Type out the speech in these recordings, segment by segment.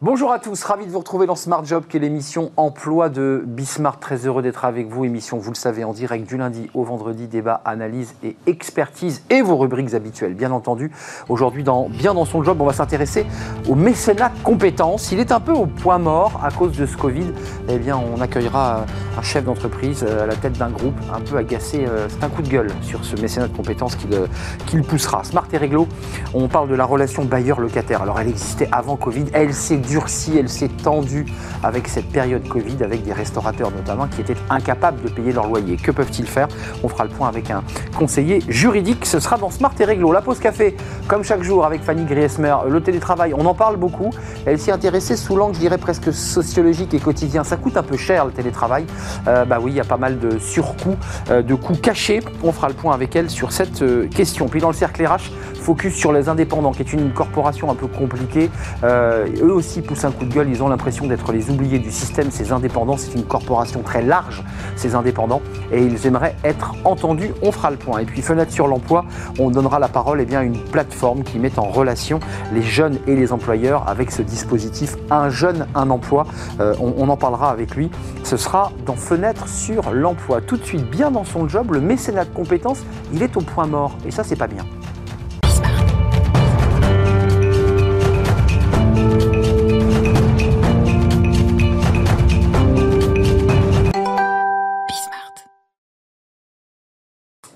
Bonjour à tous, ravi de vous retrouver dans Smart Job, qui est l'émission emploi de Bismarck. Très heureux d'être avec vous. Émission, vous le savez, en direct du lundi au vendredi, débat, analyse et expertise et vos rubriques habituelles, bien entendu. Aujourd'hui, Bien dans son job, on va s'intéresser au mécénat compétences. Il est un peu au point mort à cause de ce Covid. Eh bien, on accueillera un chef d'entreprise à la tête d'un groupe un peu agacé. Euh, c'est un coup de gueule sur ce mécénat de compétences qui le, qui le poussera. Smart et réglo, on parle de la relation bailleur-locataire. Alors, elle existait avant Covid, elle s'est durcie, elle s'est tendue avec cette période Covid, avec des restaurateurs notamment qui étaient incapables de payer leur loyer. Que peuvent-ils faire? On fera le point avec un conseiller juridique. Ce sera dans Smart et Réglo. La pause café, comme chaque jour avec Fanny Griesmer. Le télétravail, on en parle beaucoup. Elle s'y intéressait sous l'angle, je dirais, presque sociologique et quotidien. Ça coûte un peu cher le télétravail. Euh, bah oui, il y a pas mal de surcoûts, euh, de coûts cachés. On fera le point avec elle sur cette euh, question. Puis dans le cercle RH, focus sur les indépendants, qui est une corporation un peu compliquée. eux aussi poussent un coup de gueule. Ils ont l'impression d'être les oubliés du système. Ces indépendants, c'est une corporation très large, ces indépendants, et ils aimeraient être entendus. On fera le point. Et puis, fenêtre sur l'emploi, on donnera la parole eh bien, à une plateforme qui met en relation les jeunes et les employeurs avec ce dispositif Un jeune, un emploi. Euh, on, en parlera avec lui. Ce sera dans Fenêtre sur l'emploi. Tout de suite, bien dans son job, le mécénat de compétences, il est au point mort. Et ça, c'est pas bien.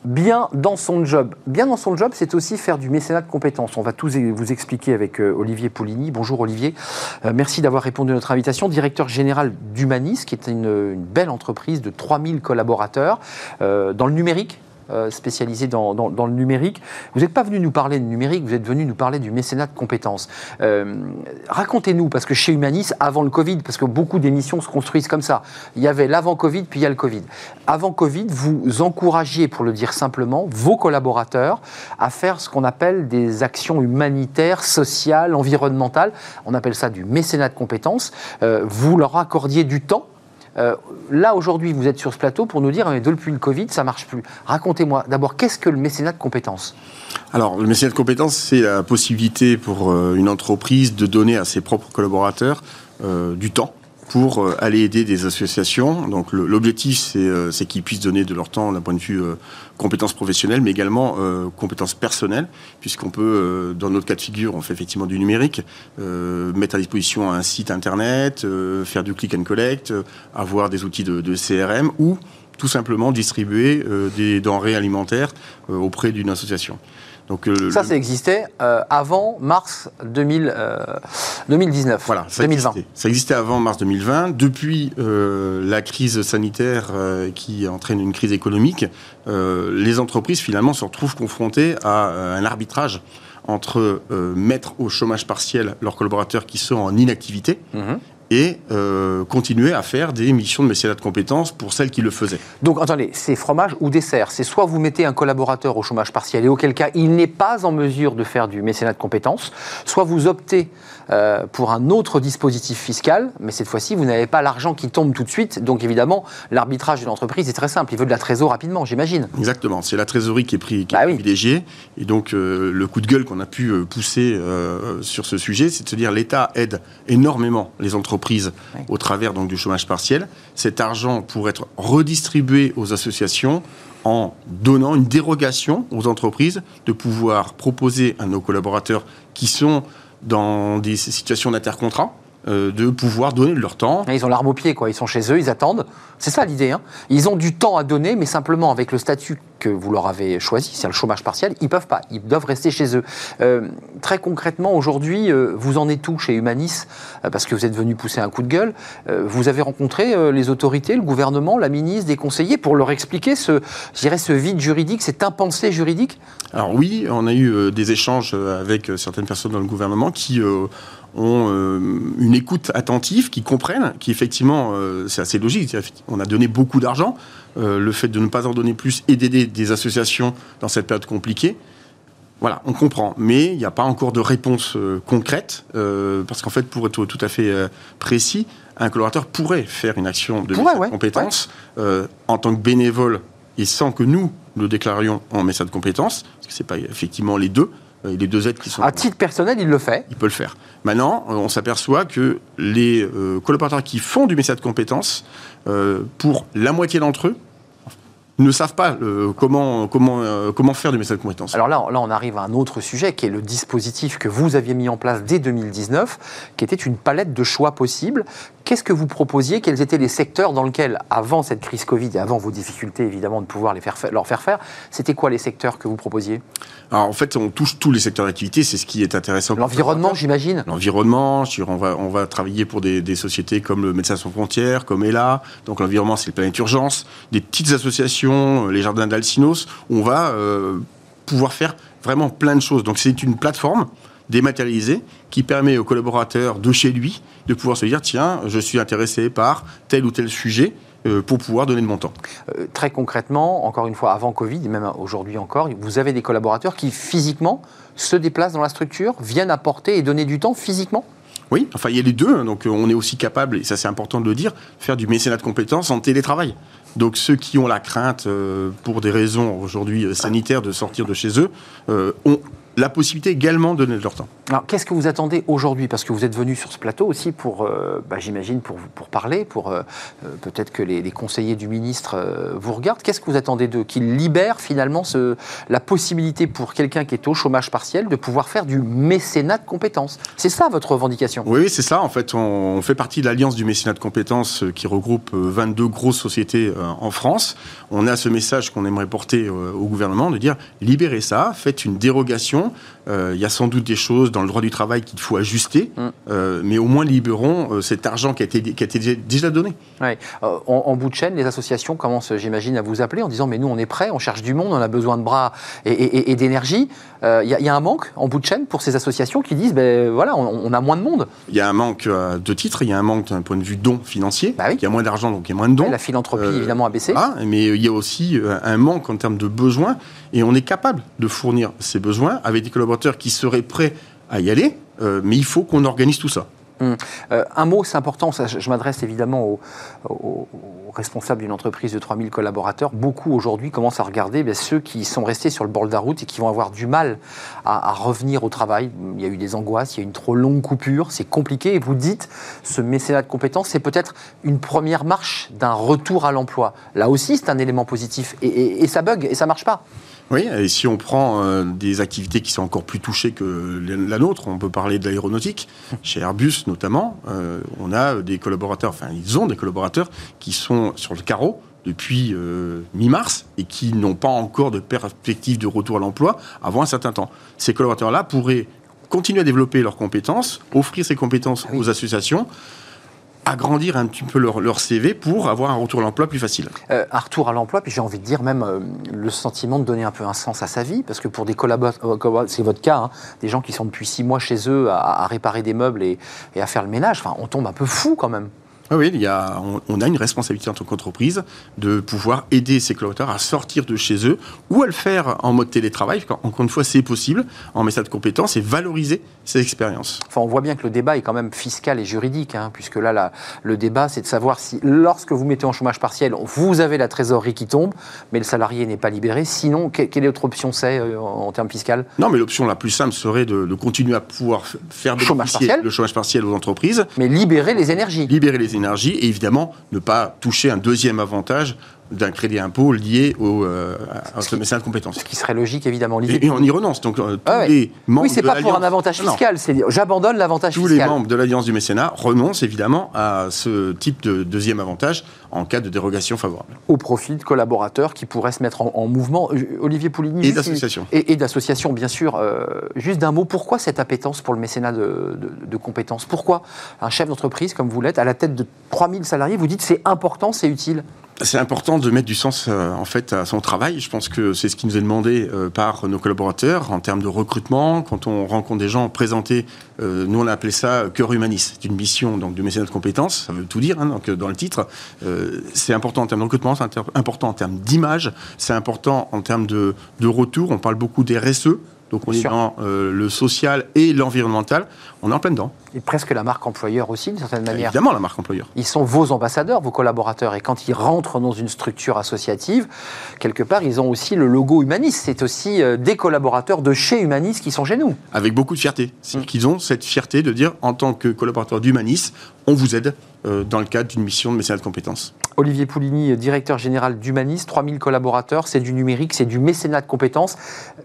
Bien dans son job. Bien dans son job, c'est aussi faire du mécénat de compétences. On va tous vous expliquer avec euh, Olivier Poulini. Bonjour Olivier, euh, merci d'avoir répondu à notre invitation. Directeur général d'Humanis, qui est une, belle entreprise de 3000 collaborateurs euh, dans le numérique, spécialisé dans, le numérique. Vous n'êtes pas venu nous parler de numérique, vous êtes venu nous parler du mécénat de compétences. Euh, racontez-nous, parce que chez Humanis, avant le Covid, parce que beaucoup d'émissions se construisent comme ça, il y avait l'avant-Covid, puis il y a le Covid. Avant Covid, vous encouragiez, pour le dire simplement, vos collaborateurs à faire ce qu'on appelle des actions humanitaires, sociales, environnementales. On appelle ça du mécénat de compétences. Euh, vous leur accordiez du temps euh, là, aujourd'hui, vous êtes sur ce plateau pour nous dire, mais depuis le Covid, ça marche plus. Racontez-moi d'abord, qu'est-ce que le mécénat de compétences? Alors, le mécénat de compétences, c'est la possibilité pour euh, une entreprise de donner à ses propres collaborateurs euh, du temps pour euh, aller aider des associations. Donc l'objectif, euh, c'est qu'ils puissent donner de leur temps d'un point de vue euh, compétences professionnelles, mais également compétences personnelles, puisqu'on peut, dans notre cas de figure, on fait effectivement du numérique, mettre à disposition un site internet, faire du click and collect, avoir des outils de CRM ou tout simplement distribuer des denrées alimentaires auprès d'une association. Euh, ça, ça existait euh, avant mars 2000, 2019. Euh, voilà, ça 2020. Existait. Ça existait avant mars 2020. Depuis la crise sanitaire qui entraîne une crise économique, les entreprises finalement se retrouvent confrontées à un arbitrage entre mettre au chômage partiel leurs collaborateurs qui sont en inactivité mhm et euh, continuer à faire des missions de mécénat de compétences pour celles qui le faisaient. Donc attendez, c'est fromage ou dessert? C'est soit vous mettez un collaborateur au chômage partiel et auquel cas il n'est pas en mesure de faire du mécénat de compétences, soit vous optez euh, pour un autre dispositif fiscal, mais cette fois-ci vous n'avez pas l'argent qui tombe tout de suite. Donc évidemment, l'arbitrage d'une entreprise est très simple. Il veut de la trésorerie rapidement, j'imagine. Exactement, c'est la trésorerie qui est, pris, qui est bah privilégiée. Et donc euh, le coup de gueule qu'on a pu pousser sur ce sujet, c'est de se dire l'État aide énormément les entreprises au travers donc, du chômage partiel. Cet argent pourrait être redistribué aux associations en donnant une dérogation aux entreprises de pouvoir proposer à nos collaborateurs qui sont dans des situations d'intercontrat, euh, de pouvoir donner leur temps. Ils ont l'arme au pied, quoi. Ils sont chez eux, ils attendent. C'est ça l'idée. Hein. Ils ont du temps à donner, mais simplement avec le statut que vous leur avez choisi, c'est le chômage partiel, ils peuvent pas. Ils doivent rester chez eux. Euh, très concrètement, aujourd'hui, euh, vous en êtes où chez Humanis Parce que vous êtes venu pousser un coup de gueule. vous avez rencontré les autorités, le gouvernement, la ministre, des conseillers pour leur expliquer ce, ce vide juridique, cet impensé juridique? Alors oui, on a eu des échanges avec certaines personnes dans le gouvernement qui ont euh, une écoute attentive, qui comprennent, qui effectivement, euh, c'est assez logique. On a donné beaucoup d'argent. Euh, le fait de ne pas en donner plus et d'aider des associations dans cette période compliquée, voilà, on comprend. Mais il n'y a pas encore de réponse concrète, parce qu'en fait, pour être tout à fait précis, un collaborateur pourrait faire une action de compétence en tant que bénévole et sans que nous le déclarions en message de compétence, parce que ce n'est pas effectivement les deux, les deux aides qui sont... À titre personnel, il le fait Il peut le faire. Maintenant, on s'aperçoit que les collaborateurs qui font du mécénat de compétences, pour la moitié d'entre eux, ne savent pas euh, comment, comment, euh, comment faire du message de compétences. Alors là, là, on arrive à un autre sujet qui est le dispositif que vous aviez mis en place dès 2019, qui était une palette de choix possibles. Qu'est-ce que vous proposiez? Quels étaient les secteurs dans lesquels, avant cette crise Covid et avant vos difficultés évidemment de pouvoir les faire, leur faire faire, c'était quoi les secteurs que vous proposiez? Alors en fait, on touche tous les secteurs d'activité, c'est ce qui est intéressant. L'environnement, j'imagine L'environnement, on va, on va travailler pour des, des sociétés comme le Médecins sans frontières, comme ELA, donc l'environnement c'est le Planète Urgence, des petites associations, les Jardins d'Alcinos, on va euh, pouvoir faire vraiment plein de choses. Donc c'est une plateforme dématérialisée qui permet aux collaborateurs de chez lui de pouvoir se dire tiens, je suis intéressé par tel ou tel sujet euh, pour pouvoir donner de mon temps. Euh, très concrètement, encore une fois, avant Covid, et même aujourd'hui encore, vous avez des collaborateurs qui physiquement se déplacent dans la structure, viennent apporter et donner du temps physiquement? Oui, enfin il y a les deux, hein. donc on est aussi capable, et ça c'est important de le dire, faire du mécénat de compétences en télétravail. Donc ceux qui ont la crainte, euh, pour des raisons aujourd'hui sanitaires, de sortir de chez eux, ont la possibilité également de donner de leur temps. Alors, qu'est-ce que vous attendez aujourd'hui? Parce que vous êtes venu sur ce plateau aussi pour, euh, bah, j'imagine, pour, pour parler, pour euh, euh, peut-être que les, conseillers du ministre vous regardent. Qu'est-ce que vous attendez d'eux? Qu'ils libèrent finalement ce, la possibilité pour quelqu'un qui est au chômage partiel de pouvoir faire du mécénat de compétences? C'est ça votre revendication? Oui, c'est ça. En fait, on, fait partie de l'Alliance du mécénat de compétences qui regroupe 22 grosses sociétés en France. On a ce message qu'on aimerait porter au gouvernement de dire libérez ça, faites une dérogation ans, euh, il y a sans doute des choses dans le droit du travail qu'il faut ajuster, mm. euh, mais au moins libérons euh, cet argent qui a été, qui a été déjà donné. En, bout de chaîne, les associations commencent, j'imagine, à vous appeler en disant mais nous on est prêts, on cherche du monde, on a besoin de bras et, d'énergie. Il y, a un manque en bout de chaîne pour ces associations qui disent ben voilà, on, a moins de monde. Il y a un manque de titres, il y a un manque d'un point de vue don financier. Bah il y a moins d'argent donc il y a moins de dons. la philanthropie évidemment a baissé. Ah, mais il y a aussi un manque en termes de besoins et on est capable de fournir ces besoins avec des collaborateurs qui seraient prêts à y aller, euh, mais il faut qu'on organise tout ça. Hum. Euh, un mot, c'est important, je, m'adresse évidemment aux, responsables d'une entreprise de 3000 collaborateurs. Beaucoup aujourd'hui commencent à regarder ben, ceux qui sont restés sur le bord de la route et qui vont avoir du mal à, revenir au travail. Il y a eu des angoisses, il y a une trop longue coupure, c'est compliqué. Et vous dites, ce mécénat de compétences, c'est peut-être une première marche d'un retour à l'emploi. Là aussi, c'est un élément positif. Et, et ça bug et ça marche pas. Oui, et si on prend euh, des activités qui sont encore plus touchées que la nôtre, on peut parler de l'aéronautique, chez Airbus notamment, euh, on a des collaborateurs, enfin ils ont des collaborateurs qui sont sur le carreau depuis euh, mi-mars et qui n'ont pas encore de perspective de retour à l'emploi avant un certain temps. Ces collaborateurs-là pourraient continuer à développer leurs compétences, offrir ces compétences ah aux associations, agrandir un petit peu leur, CV pour avoir un retour à l'emploi plus facile. Euh, un retour à l'emploi, puis j'ai envie de dire même euh, le sentiment de donner un peu un sens à sa vie, parce que pour des collaborateurs, c'est votre cas, hein, des gens qui sont depuis six mois chez eux à, réparer des meubles et, à faire le ménage, on tombe un peu fou quand même. Ah oui, il y a, on, a une responsabilité en tant qu'entreprise de pouvoir aider ces collaborateurs à sortir de chez eux ou à le faire en mode télétravail. Encore une fois, c'est possible en message de compétences et valoriser ces expériences. Enfin, on voit bien que le débat est quand même fiscal et juridique, hein, puisque là, le débat, c'est de savoir si, lorsque vous mettez en chômage partiel, vous avez la trésorerie qui tombe, mais le salarié n'est pas libéré. Sinon, quelle autre option c'est euh, en, termes fiscal Non, mais l'option la plus simple serait de, continuer à pouvoir faire chômage le chômage partiel aux entreprises. Mais libérer les énergies. Libérer les énergies et évidemment ne pas toucher un deuxième avantage d'un crédit impôt lié au, euh, à ce mécénat de compétences. Ce qui serait logique, évidemment. Et, on y renonce. Donc, euh, tous ah les membres oui, c'est pas pour un avantage fiscal, j'abandonne l'avantage fiscal. Tous les membres de l'Alliance du mécénat renoncent évidemment à ce type de deuxième avantage en cas de dérogation favorable. Au profit de collaborateurs qui pourraient se mettre en, mouvement. Euh, Olivier Poulini. Et d'associations. Et, d'associations, bien sûr. juste d'un mot, pourquoi cette appétence pour le mécénat de, de compétences Pourquoi un chef d'entreprise comme vous l'êtes, à la tête de 3000 salariés, vous dites c'est important, c'est utile? C'est important de mettre du sens euh, en fait à son travail. Je pense que c'est ce qui nous est demandé euh, par nos collaborateurs en termes de recrutement. Quand on rencontre des gens présentés, euh, nous on a appelé ça cœur humaniste. C'est une mission donc de mécénat de compétences. Ça veut tout dire hein, donc dans le titre. c'est important en termes de recrutement, c'est important en termes d'image, c'est important en termes de, de retour. On parle beaucoup des RSE Donc on est dans le social et l'environnemental. On est en plein dedans. Et presque la marque employeur aussi, d'une certaine manière. Évidemment, la marque employeur. Ils sont vos ambassadeurs, vos collaborateurs. Et quand ils rentrent dans une structure associative, quelque part, ils ont aussi le logo Humanis. C'est aussi des collaborateurs de chez Humanis qui sont chez nous. Avec beaucoup de fierté. C'est mm. qu'ils ont cette fierté de dire, en tant que collaborateur d'Humanis, on vous aide euh, dans le cadre d'une mission de mécénat de compétences. Olivier Poulini, directeur général d'Humanis, 3000 collaborateurs, c'est du numérique, c'est du mécénat de compétences.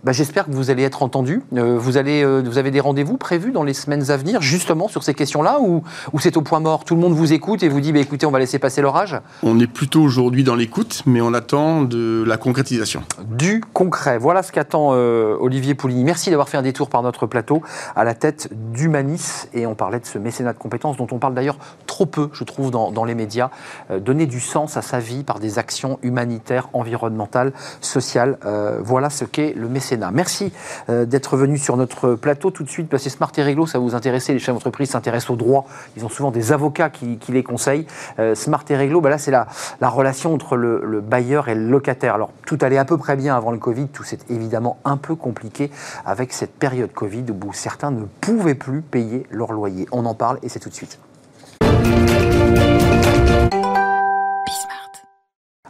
Bah, j'espère que vous allez être entendu. Euh, vous, allez, euh, vous avez des rendez-vous prévus dans les semaines à venir, justement sur ces questions-là, ou, c'est au point mort? Tout le monde vous écoute et vous dit bah, écoutez, on va laisser passer l'orage On est plutôt aujourd'hui dans l'écoute, mais on attend de la concrétisation. Du concret. Voilà ce qu'attend Olivier Poulini. Merci d'avoir fait un détour par notre plateau à la tête d'Humanis. Et on parlait de ce mécénat de compétences dont on parle d'ailleurs trop peu, je trouve, dans, les médias. donner du sens à sa vie par des actions humanitaires, environnementales, sociales. Euh, voilà ce qu'est le mécénat. Merci euh, d'être venu sur notre plateau tout de suite, parce que Smart et Réglo, ça vous intéresse. Les chefs d'entreprise s'intéressent au droit. Ils ont souvent des avocats qui, les conseillent. Euh, Smart et Réglo, bah là, c'est la, la, relation entre le, bailleur et le locataire. Alors, tout allait à peu près bien avant le Covid. Tout s'est évidemment un peu compliqué avec cette période Covid où certains ne pouvaient plus payer leur loyer. On en parle et c'est tout de suite.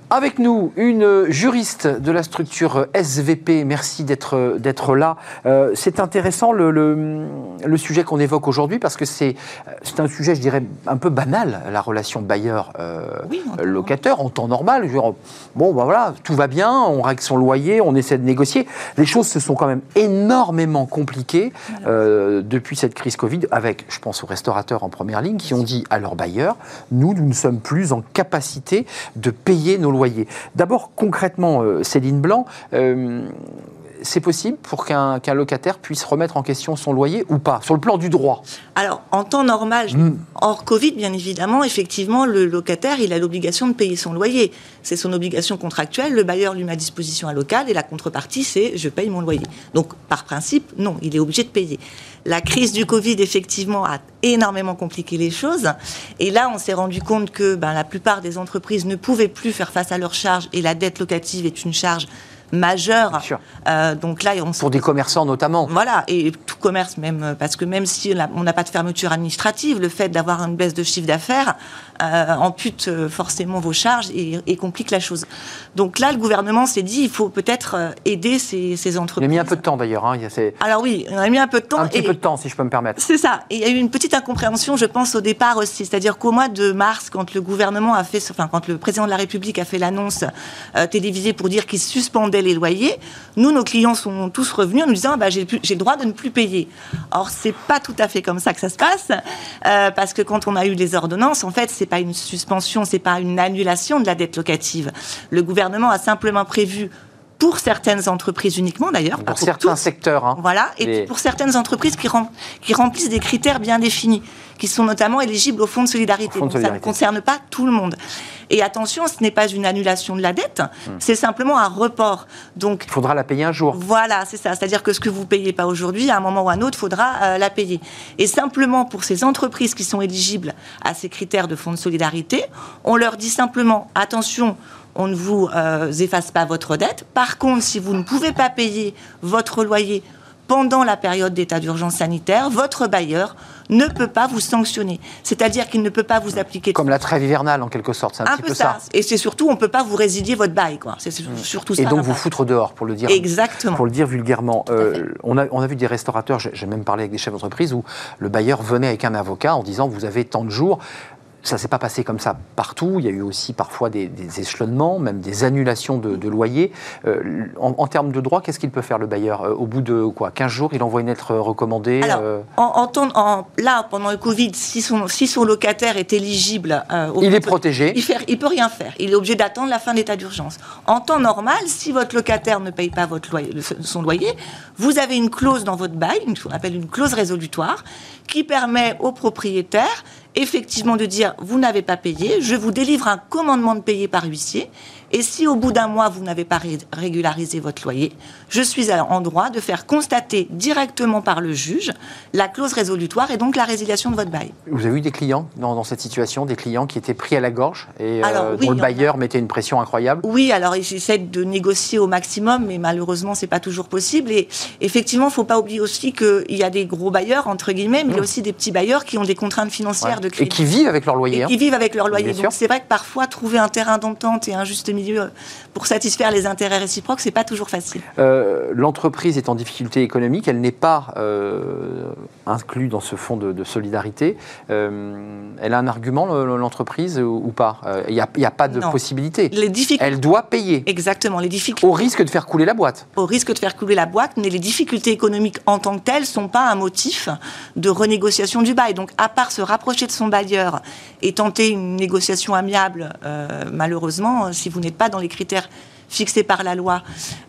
Avec nous, une juriste de la structure SVP. Merci d'être là. Euh, c'est intéressant le, le, sujet qu'on évoque aujourd'hui parce que c'est un sujet, je dirais, un peu banal, la relation bailleur-locataire en temps normal. bon, ben voilà, tout va bien, on règle son loyer, on essaie de négocier. Les choses se sont quand même énormément compliquées euh, depuis cette crise Covid, avec, je pense aux restaurateurs en première ligne, qui ont dit à leurs bailleurs, nous, nous ne sommes plus en capacité de payer nos loyers D'abord, concrètement, euh, Céline Blanc, euh, c'est possible pour qu'un locataire puisse remettre en question son loyer ou pas, sur le plan du droit? Alors, en temps normal, hmm. hors Covid, bien évidemment, effectivement, le locataire, il a l'obligation de payer son loyer. C'est son obligation contractuelle. Le bailleur lui met à disposition un local et la contrepartie, c'est je paye mon loyer. Donc, par principe, non, il est obligé de payer. La crise du Covid, effectivement, a énormément compliqué les choses. Et là, on s'est rendu compte que ben, la plupart des entreprises ne pouvaient plus faire face à leurs charges et la dette locative est une charge majeur. Euh, donc là, on pour des commerçants notamment. Voilà, et tout commerce même, parce que même si on n'a pas de fermeture administrative, le fait d'avoir une baisse de chiffre d'affaires euh, ampute euh, forcément vos charges et, complique la chose. Donc là, le gouvernement s'est dit, il faut peut-être euh, aider ces, ces, entreprises. Il a mis un peu de temps d'ailleurs. Hein. Alors oui, on a mis un peu de temps. Un petit peu de temps, si je peux me permettre. C'est ça. Et il y a eu une petite incompréhension, je pense, au départ aussi. C'est-à-dire qu'au mois de mars, quand le gouvernement a fait, enfin, quand le président de la République a fait l'annonce télévisée pour dire qu'il suspendait les loyers, nous, nos clients sont tous revenus en nous disant, bah, j'ai le droit de ne plus payer. Or, c'est pas tout à fait comme ça que ça se passe, parce que quand on a eu les ordonnances, en fait, c'est pas une suspension, c'est pas une annulation de la dette locative. Le gouvernement a simplement prévu pour certaines entreprises uniquement d'ailleurs. Pour, certains secteurs. Hein. Voilà, et pour certaines entreprises qui, qui, remplissent des critères bien définis, qui sont notamment éligibles au fonds de solidarité. Ça ne concerne pas tout le monde. Et attention, ce n'est pas une annulation de la dette, hmm. c'est simplement un report. Donc, il faudra la payer un jour. Voilà, c'est ça. C'est-à-dire que ce que vous ne payez pas aujourd'hui, à un moment ou à un autre, il faudra euh, la payer. Et simplement pour ces entreprises qui sont éligibles à ces critères de fonds de solidarité, on leur dit simplement attention, on ne vous euh, efface pas votre dette. Par contre, si vous ne pouvez pas payer votre loyer pendant la période d'état d'urgence sanitaire, votre bailleur ne peut pas vous sanctionner. C'est-à-dire qu'il ne peut pas vous appliquer... Comme la trêve hivernale, en quelque sorte, c'est un, petit peu, ça. Et c'est surtout, on ne peut pas vous résilier votre bail, quoi. C'est surtout ça. Et donc vous foutre dehors, pour le dire... Exactement. Pour le dire vulgairement. Euh, on, a, on a vu des restaurateurs, j'ai même parlé avec des chefs d'entreprise, où le bailleur venait avec un avocat en disant, vous avez tant de jours, ça ne s'est pas passé comme ça partout. Il y a eu aussi parfois des, échelonnements, même des annulations de, loyers. Euh, en, termes de droit, qu'est-ce qu'il peut faire le bailleur euh, Au bout de quoi 15 jours, il envoie une lettre recommandée Alors, euh en, là, pendant le Covid, si son, si son locataire est éligible... il est protégé. Il ne peut rien faire. Il est obligé d'attendre la fin de l'état d'urgence. En temps normal, si votre locataire ne paye pas votre loyer, son loyer, vous avez une clause dans votre bail, qu'on appelle une clause résolutoire, qui permet au propriétaire effectivement de dire vous n'avez pas payé, je vous délivre un commandement de payer par huissier Et si au bout d'un mois, vous n'avez pas régularisé votre loyer, je suis en droit de faire constater directement par le juge la clause résolutoire et donc la résiliation de votre bail. Vous avez eu des clients dans, cette situation, des clients qui étaient pris à la gorge et euh, dont le bailleur mettait une pression incroyable? Oui, alors ils essaient de négocier au maximum, mais malheureusement, c'est pas toujours possible. Et effectivement, il faut pas oublier aussi qu'il y a des gros bailleurs, entre guillemets, mais il y a mmh. aussi des petits bailleurs qui ont des contraintes financières de crédit. Et qui vivent avec leur loyer. Et qui hein. vivent avec leur loyer. Donc c'est vrai que parfois, trouver un terrain d'entente et un juste milieu pour satisfaire les intérêts réciproques, c'est pas toujours facile. Euh, l'entreprise est en difficulté économique, elle n'est pas euh, inclue dans ce fonds de, solidarité. Euh, elle a un argument, l'entreprise, ou pas? Il n'y a, a, pas de possibilité. Les. Elle doit payer. Exactement. Les difficultés... Au risque de faire couler la boîte. Au risque de faire couler la boîte, mais les difficultés économiques en tant que telles ne sont pas un motif de renégociation du bail. Donc, à part se rapprocher de son bailleur et tenter une négociation amiable, malheureusement, si vous n'êtes pas dans les critères fixés par la loi,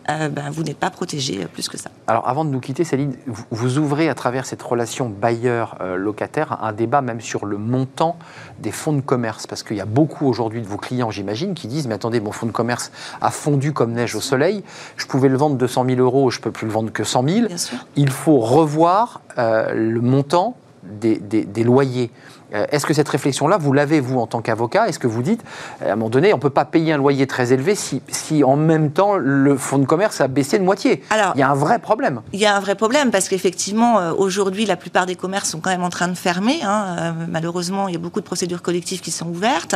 euh, ben, vous n'êtes pas protégé plus que ça. Alors avant de nous quitter, Céline, vous, ouvrez à travers cette relation bailleur-locataire un débat même sur le montant des fonds de commerce, parce qu'il y a beaucoup aujourd'hui de vos clients, j'imagine, qui disent, mais attendez, mon fonds de commerce a fondu comme neige au soleil, je pouvais le vendre 200 000 euros, je ne peux plus le vendre que 100 000, il faut revoir euh, le montant des loyers. Euh, est-ce que cette réflexion-là, vous l'avez, vous, en tant qu'avocat Est-ce que vous dites, à un moment donné, on ne peut pas payer un loyer très élevé si, si, en même temps, le fonds de commerce a baissé de moitié? Alors, Il y a un vrai problème. Il y a un vrai problème parce qu'effectivement, euh, aujourd'hui, la plupart des commerces sont quand même en train de fermer. Hein. Euh, malheureusement, il y a beaucoup de procédures collectives qui sont ouvertes.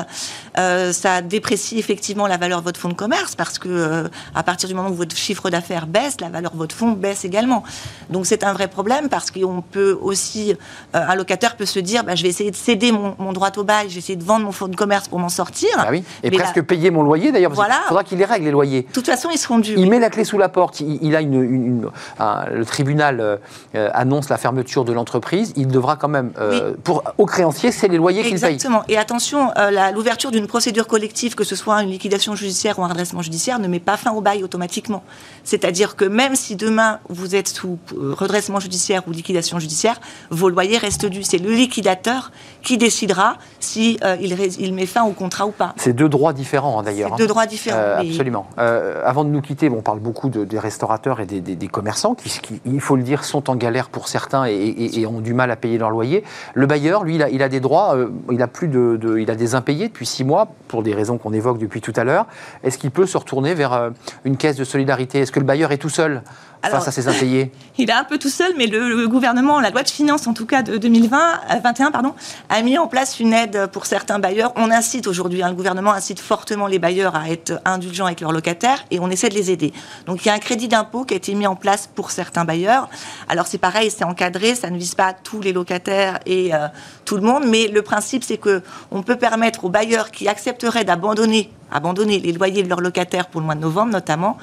ça déprécie effectivement la valeur de votre fonds de commerce parce que à partir du moment où votre chiffre d'affaires baisse, la valeur de votre fonds baisse également. Donc c'est un vrai problème parce qu'on peut aussi, un locataire peut se dire, bah, je vais essayer de céder mon, droit au bail, j'essaie de vendre mon fonds de commerce pour m'en sortir. Ah oui. Et presque payer mon loyer d'ailleurs, voilà. il faudra qu'il les règle les loyers. De toute façon, ils seront dus. Il met la clé sous la porte, il, a une, le tribunal euh, annonce la fermeture de l'entreprise, il devra quand même, euh, pour, aux créanciers, c'est les loyers qu'il paye. Exactement. Et attention, euh, l'ouverture d'une procédure collective, que ce soit une liquidation judiciaire ou un redressement judiciaire, ne met pas fin au bail automatiquement. C'est-à-dire que même si demain vous êtes sous redressement judiciaire ou liquidation judiciaire, vos loyers restent dus. C'est le liquidateur qui décidera si euh, il, met fin au contrat ou pas. C'est deux droits différents hein, d'ailleurs. C'est deux droits différents. Euh, absolument. Euh, avant de nous quitter, on parle beaucoup des restaurateurs et des, commerçants qui, il faut le dire, sont en galère pour certains et, ont du mal à payer leur loyer. Le bailleur, lui, il a, il a des droits, il a plus de, il a des impayés depuis six mois pour des raisons qu'on évoque depuis tout à l'heure. Est-ce qu'il peut se retourner vers une caisse de solidarité? Que le bailleur est tout seul face à ces impayés Il est un peu tout seul, mais le, gouvernement, la loi de finances en tout cas de 2020, 21, pardon, a mis en place une aide pour certains bailleurs. On incite aujourd'hui, hein, le gouvernement incite fortement les bailleurs à être indulgents avec leurs locataires et on essaie de les aider. Donc il y a un crédit d'impôt qui a été mis en place pour certains bailleurs. Alors c'est pareil, c'est encadré, ça ne vise pas tous les locataires et euh, tout le monde, mais le principe c'est que on peut permettre aux bailleurs qui accepteraient d'abandonner abandonner les loyers de leurs locataires pour le mois de novembre notamment,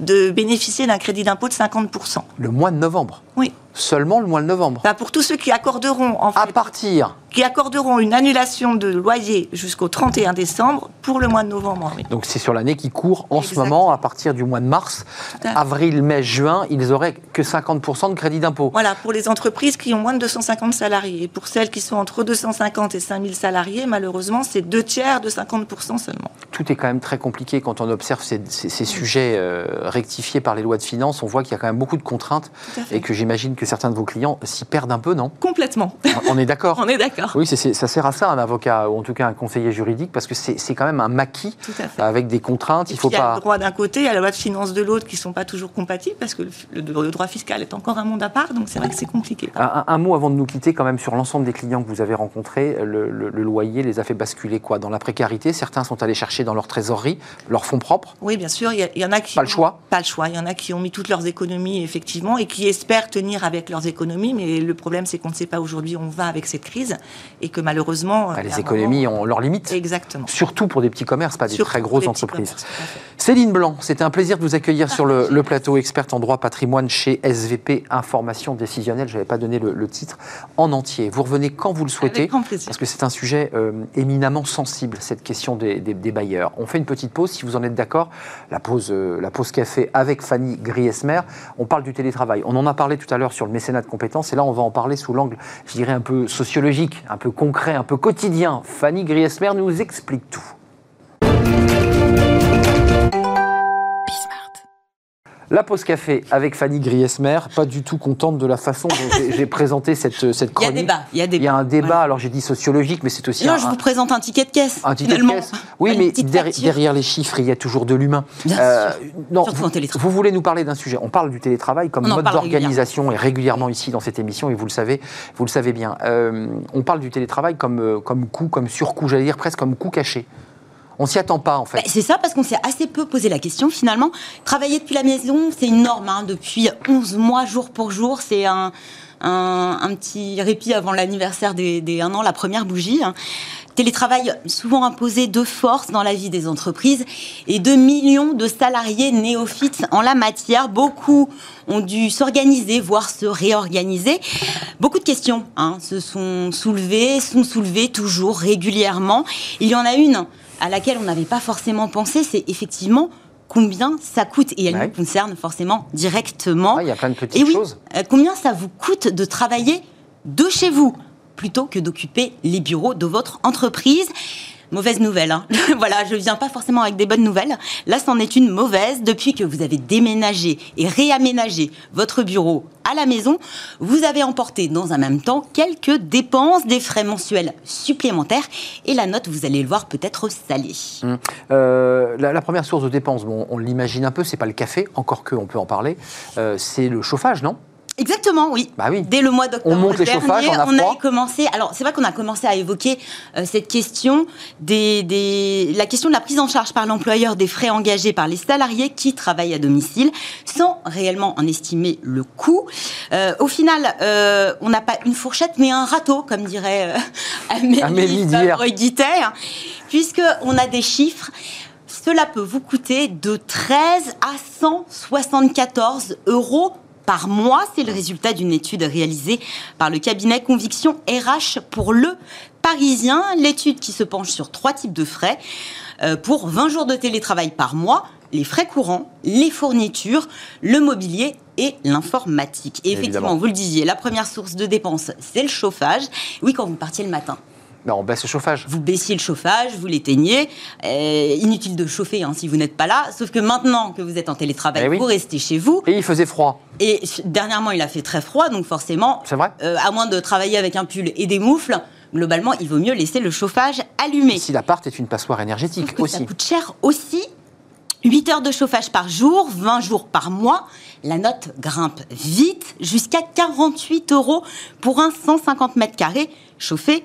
de bénéficier d'un crédit d'impôt de 50%. Le mois de novembre Oui. Seulement le mois de novembre bah, Pour tous ceux qui accorderont en fait, À partir qui accorderont une annulation de loyer jusqu'au 31 décembre pour le mois de novembre. Donc c'est sur l'année qui court en ce moment, à partir du mois de mars. Avril, mai, juin, ils n'auraient que 50% de crédit d'impôt. Voilà, pour les entreprises qui ont moins de 250 salariés. Et pour celles qui sont entre 250 et 5000 salariés, malheureusement, c'est deux tiers de 50% seulement. Tout est quand même très compliqué quand on observe ces, sujets euh, rectifiés par les lois de finances. On voit qu'il y a quand même beaucoup de contraintes et que j'imagine que certains de vos clients s'y perdent un peu, non? Complètement. On est d'accord On est d'accord. Oui, ça sert à ça, un avocat, ou en tout cas un conseiller juridique, parce que c'est quand même un maquis avec des contraintes. il faut pas... Il y a le droit d'un côté, il y a la loi de finances de l'autre qui ne sont pas toujours compatibles, parce que le, droit fiscal est encore un monde à part, donc c'est vrai que c'est compliqué. Un, mot avant de nous quitter, quand même, sur l'ensemble des clients que vous avez rencontrés, le, loyer les a fait basculer quoi? Dans la précarité Certains sont allés chercher dans leur trésorerie leurs fonds propres Oui, bien sûr. Il y, en a qui. Pas le choix Pas le choix. Il y en a qui ont mis toutes leurs économies, effectivement, et qui espèrent tenir avec leurs économies, mais le problème, c'est qu'on ne sait pas aujourd'hui où on va avec cette crise et que malheureusement. Bah, les économies ont leurs limites. Exactement. Surtout pour des petits commerces, pas des très grosses entreprises. Céline Blanc, c'était un plaisir de vous accueillir sur le, plateau, experte en droit patrimoine chez SVP Information Décisionnelle. Je n'avais pas donné le, titre en entier. Vous revenez quand vous le souhaitez. Parce que c'est un sujet euh, éminemment sensible, cette question des, bailleurs. On fait une petite pause, si vous en êtes d'accord. La pause, euh, la pause café avec Fanny Griesmer. On parle du télétravail. On en a parlé tout à l'heure sur le mécénat de compétences. Et là, on va en parler sous l'angle, je dirais, un peu sociologique, un peu concret, un peu quotidien. Fanny Griesmer nous explique tout. La pause café avec Fanny Griesmer, pas du tout contente de la façon dont j'ai présenté cette, cette chronique. Il y a débat. Il y a, débat. Il y a un débat, alors j'ai dit sociologique, mais c'est aussi non, un, je vous présente un ticket de caisse. Un ticket finalement. de caisse. Oui, Une mais derrière, les chiffres, il y a toujours de l'humain. Bien Euh, sûr. non, vous, en télétravail. vous voulez nous parler d'un sujet. On parle du télétravail comme On mode d'organisation et régulièrement ici dans cette émission, et vous le savez, vous le savez bien. Euh, on parle du télétravail comme, euh, comme coût, comme surcoût, j'allais dire presque comme coût caché. On s'y attend pas en fait. Bah, c'est ça, parce qu'on s'est assez peu posé la question finalement. Travailler depuis la maison, c'est une norme. hein, depuis 11 mois, jour pour jour, c'est un, un, un petit répit avant l'anniversaire des, des 1 an, la première bougie. hein. Télétravail souvent imposé de force dans la vie des entreprises et de millions de salariés néophytes en la matière. Beaucoup ont dû s'organiser, voire se réorganiser. Beaucoup de questions hein, se sont soulevées, sont soulevées toujours régulièrement. Il y en a une à laquelle on n'avait pas forcément pensé, c'est effectivement combien ça coûte. Et elle Ouais. nous concerne forcément directement. Ouais, il y a plein de petites Et oui, choses. euh, combien ça vous coûte de travailler de chez vous plutôt que d'occuper les bureaux de votre entreprise? Mauvaise nouvelle. hein. voilà, je viens pas forcément avec des bonnes nouvelles. Là, c'en est une mauvaise. Depuis que vous avez déménagé et réaménagé votre bureau à la maison, vous avez emporté dans un même temps quelques dépenses, des frais mensuels supplémentaires. Et la note, vous allez le voir, peut être salée. Hum. Euh, la, la première source de dépenses, bon, on l'imagine un peu, c'est pas le café, encore que on peut en parler. Euh, c'est le chauffage, non? Exactement, oui. Bah oui. Dès le mois d'octobre On monte les dernier, on a on a commencé. Alors, c'est vrai qu'on a commencé à évoquer euh, cette question des, des- la question de la prise en charge par l'employeur des frais engagés par les salariés qui travaillent à domicile, sans réellement en estimer le coût. Euh, au final, euh, on n'a pas une fourchette, mais un râteau, comme dirait euh, Amélie, Amélie d'hier. Puisque on a des chiffres. Cela peut vous coûter de 13 à 174 euros par mois. C'est le résultat d'une étude réalisée par le cabinet Conviction RH pour le Parisien. L'étude qui se penche sur trois types de frais euh, pour 20 jours de télétravail par mois. Les frais courants, les fournitures, le mobilier et l'informatique. Et effectivement, Évidemment. vous le disiez, la première source de dépenses, c'est le chauffage. Oui, quand vous partiez le matin, On baisse le chauffage. vous baissiez le chauffage, vous l'éteignez. Euh, inutile de chauffer hein, si vous n'êtes pas là. Sauf que maintenant que vous êtes en télétravail, Eh oui. vous restez chez vous. Et il faisait froid, Et dernièrement, il a fait très froid, donc forcément, vrai euh, à moins de travailler avec un pull et des moufles, globalement, il vaut mieux laisser le chauffage allumé. Ici, l'appart est une passoire énergétique Sauf que Ça aussi. coûte cher aussi. 8 heures de chauffage par jour, 20 jours par mois. La note grimpe vite jusqu'à 48 euros pour un 150 mètres carrés chauffé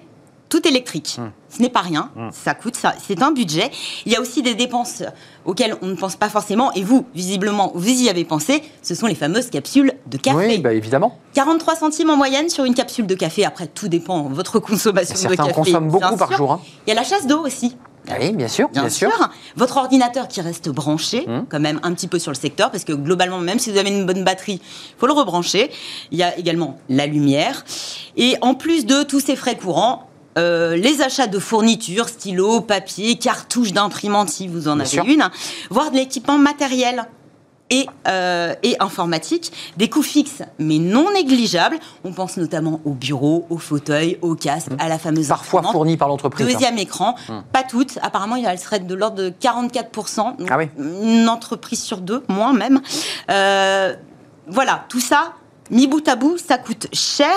tout électrique. Hum. Ce n'est pas rien, ça coûte, ça, c'est un budget. Il y a aussi des dépenses auxquelles on ne pense pas forcément, et vous, visiblement, vous y avez pensé, ce sont les fameuses capsules de café. Oui, bah, évidemment. 43 centimes en moyenne sur une capsule de café. Après, tout dépend de votre consommation de Certains café. consomment bien beaucoup par jour. hein. Il y a la chasse d'eau aussi. Oui, bien sûr, Bien, sûr. Votre ordinateur qui reste branché, Hum. quand même un petit peu sur le secteur, parce que globalement, même si vous avez une bonne batterie, il faut le rebrancher. Il y a également la lumière. Et en plus de tous ces frais courants, euh, les achats de fournitures, stylos, papier, cartouches d'imprimante si vous en Bien avez sûr. une, voire de l'équipement matériel et, euh, et informatique, des coûts fixes mais non négligeables. On pense notamment au bureau, au fauteuil, au casque, à la fameuse. Parfois imprimante. fourni par l'entreprise. hein. Deuxième écran, pas toutes. Apparemment, elle serait de l'ordre de 44%. donc Ah oui. Une entreprise sur deux, moins même. Euh, voilà, tout ça. Mis bout à bout, ça coûte cher.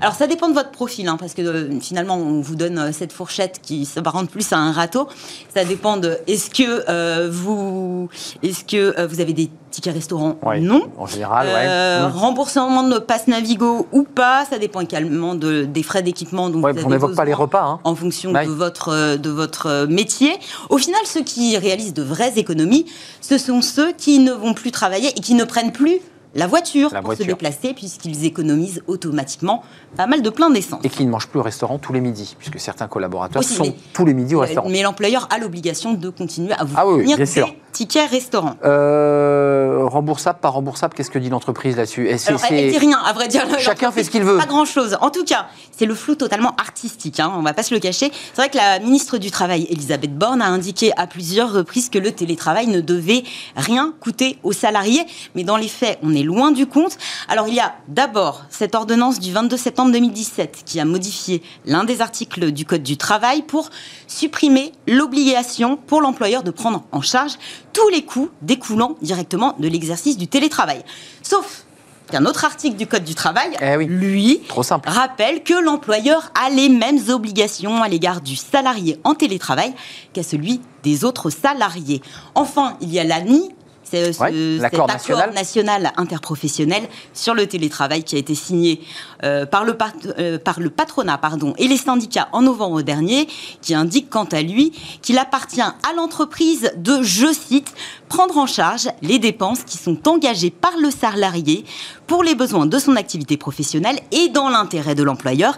Alors, ça dépend de votre profil, hein, parce que euh, finalement, on vous donne euh, cette fourchette qui s'apparente plus à un râteau. Ça dépend de est-ce que euh, vous, est-ce que euh, vous avez des tickets restaurants? Ouais. Non. En général, ouais. Hum. Remboursement de passe Navigo ou pas, ça dépend également de, des frais d'équipement. dont Ouais, on n'évoque pas les repas. hein. en fonction de, votre, de votre métier. Au final, ceux qui réalisent de vraies économies, ce sont ceux qui ne vont plus travailler et qui ne prennent plus la voiture La pour se déplacer, puisqu'ils économisent automatiquement pas mal de plein d'essence. Et qui ne mangent plus au restaurant tous les midis, puisque certains collaborateurs Aussi, sont mais- tous les midis au restaurant. Mais l'employeur a l'obligation de continuer à vous Ah oui, oui, fournir bien des sûr. Tickets restaurants. Euh, remboursable, pas remboursable, qu'est-ce que dit l'entreprise là-dessus Alors, elle dit rien, à vrai dire. Chacun fait ce qu'il veut. Pas grand-chose. En tout cas, c'est le flou totalement artistique, hein, on va pas se le cacher. C'est vrai que la ministre du Travail, Elisabeth Borne, a indiqué à plusieurs reprises que le télétravail ne devait rien coûter aux salariés. Mais dans les faits, on est loin du compte. Alors, il y a d'abord cette ordonnance du 22 septembre 2017 qui a modifié l'un des articles du Code du travail pour supprimer l'obligation pour l'employeur de prendre en charge tous les coûts découlant directement de l'exercice du télétravail. Sauf qu'un autre article du Code du travail, Eh oui. lui, Trop simple. rappelle que l'employeur a les mêmes obligations à l'égard du salarié en télétravail qu'à celui des autres salariés. Enfin, il y a l'ANI. C'est euh, ce- Ouais, l'accord accord national. national interprofessionnel sur le télétravail qui a été signé euh, par, le pat- euh, par le patronat pardon, et les syndicats en novembre dernier, qui indique quant à lui qu'il appartient à l'entreprise de, je cite, prendre en charge les dépenses qui sont engagées par le salarié pour les besoins de son activité professionnelle et dans l'intérêt de l'employeur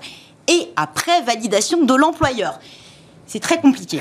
et après validation de l'employeur. C'est très compliqué.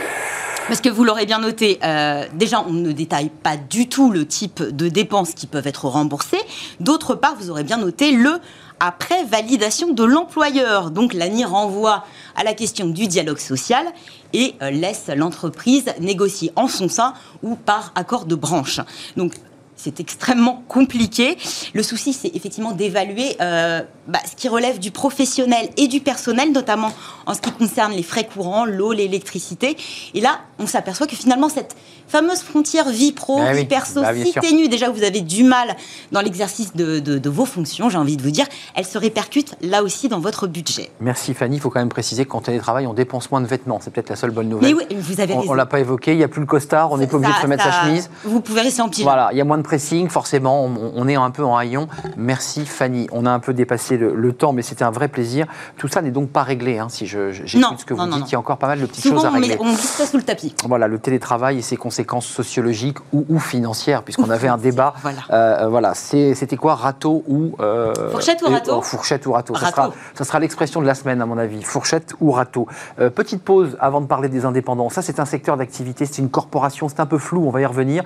Parce que vous l'aurez bien noté, euh, déjà, on ne détaille pas du tout le type de dépenses qui peuvent être remboursées. D'autre part, vous aurez bien noté le après validation de l'employeur. Donc l'ANI renvoie à la question du dialogue social et euh, laisse l'entreprise négocier en son sein ou par accord de branche. Donc c'est extrêmement compliqué. Le souci, c'est effectivement d'évaluer euh, bah, ce qui relève du professionnel et du personnel, notamment en ce qui concerne les frais courants, l'eau, l'électricité. Et là, on s'aperçoit que finalement, cette fameuse frontière vie pro, Ah oui, vie perso, bah, si ténue, déjà vous avez du mal dans l'exercice de, de- de vos fonctions, j'ai envie de vous dire, elle se répercute là aussi dans votre budget. Merci Fanny. Il faut quand même préciser qu'en télétravail, on dépense moins de vêtements. C'est peut-être la seule bonne nouvelle. Mais oui, vous avez on raison. ne l'a pas évoqué. Il n'y a plus le costard. On n'est pas obligé de se mettre sa chemise. Vous pouvez rester en pyjama. Voilà, il y a moins de pressing, forcément, on, on est un peu en haillon. Merci Fanny, on a un peu dépassé le, le temps, mais c'était un vrai plaisir. Tout ça n'est donc pas réglé, hein, si je, je- j'écoute Non, ce que vous non, dites, non. il y a encore pas mal de petites Souvent, choses à on, régler. met, on glisse ça sous le tapis. Voilà, le télétravail et ses conséquences sociologiques ou, ou financières, puisqu'on avait un débat. Voilà. Euh, voilà, c'était quoi, râteau ou. euh, Fourchette ou râteau oh, Fourchette ou râteau. Ça sera, l'expression de la semaine, à mon avis. Fourchette ou râteau. Euh, petite pause avant de parler des indépendants. Ça, c'est un secteur d'activité, c'est une corporation, c'est un peu flou, on va y revenir,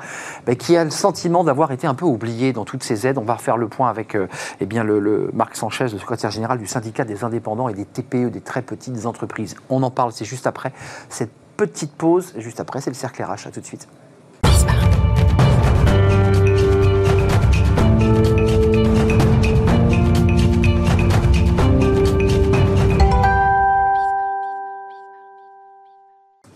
mais qui a le sentiment d'avoir été un peu oublié dans toutes ces aides. On va refaire le point avec eh bien, le, le Marc Sanchez, le secrétaire général du syndicat des indépendants et des TPE, des très petites entreprises. On en parle, c'est juste après cette petite pause. Juste après, c'est le cercle RH. À tout de suite.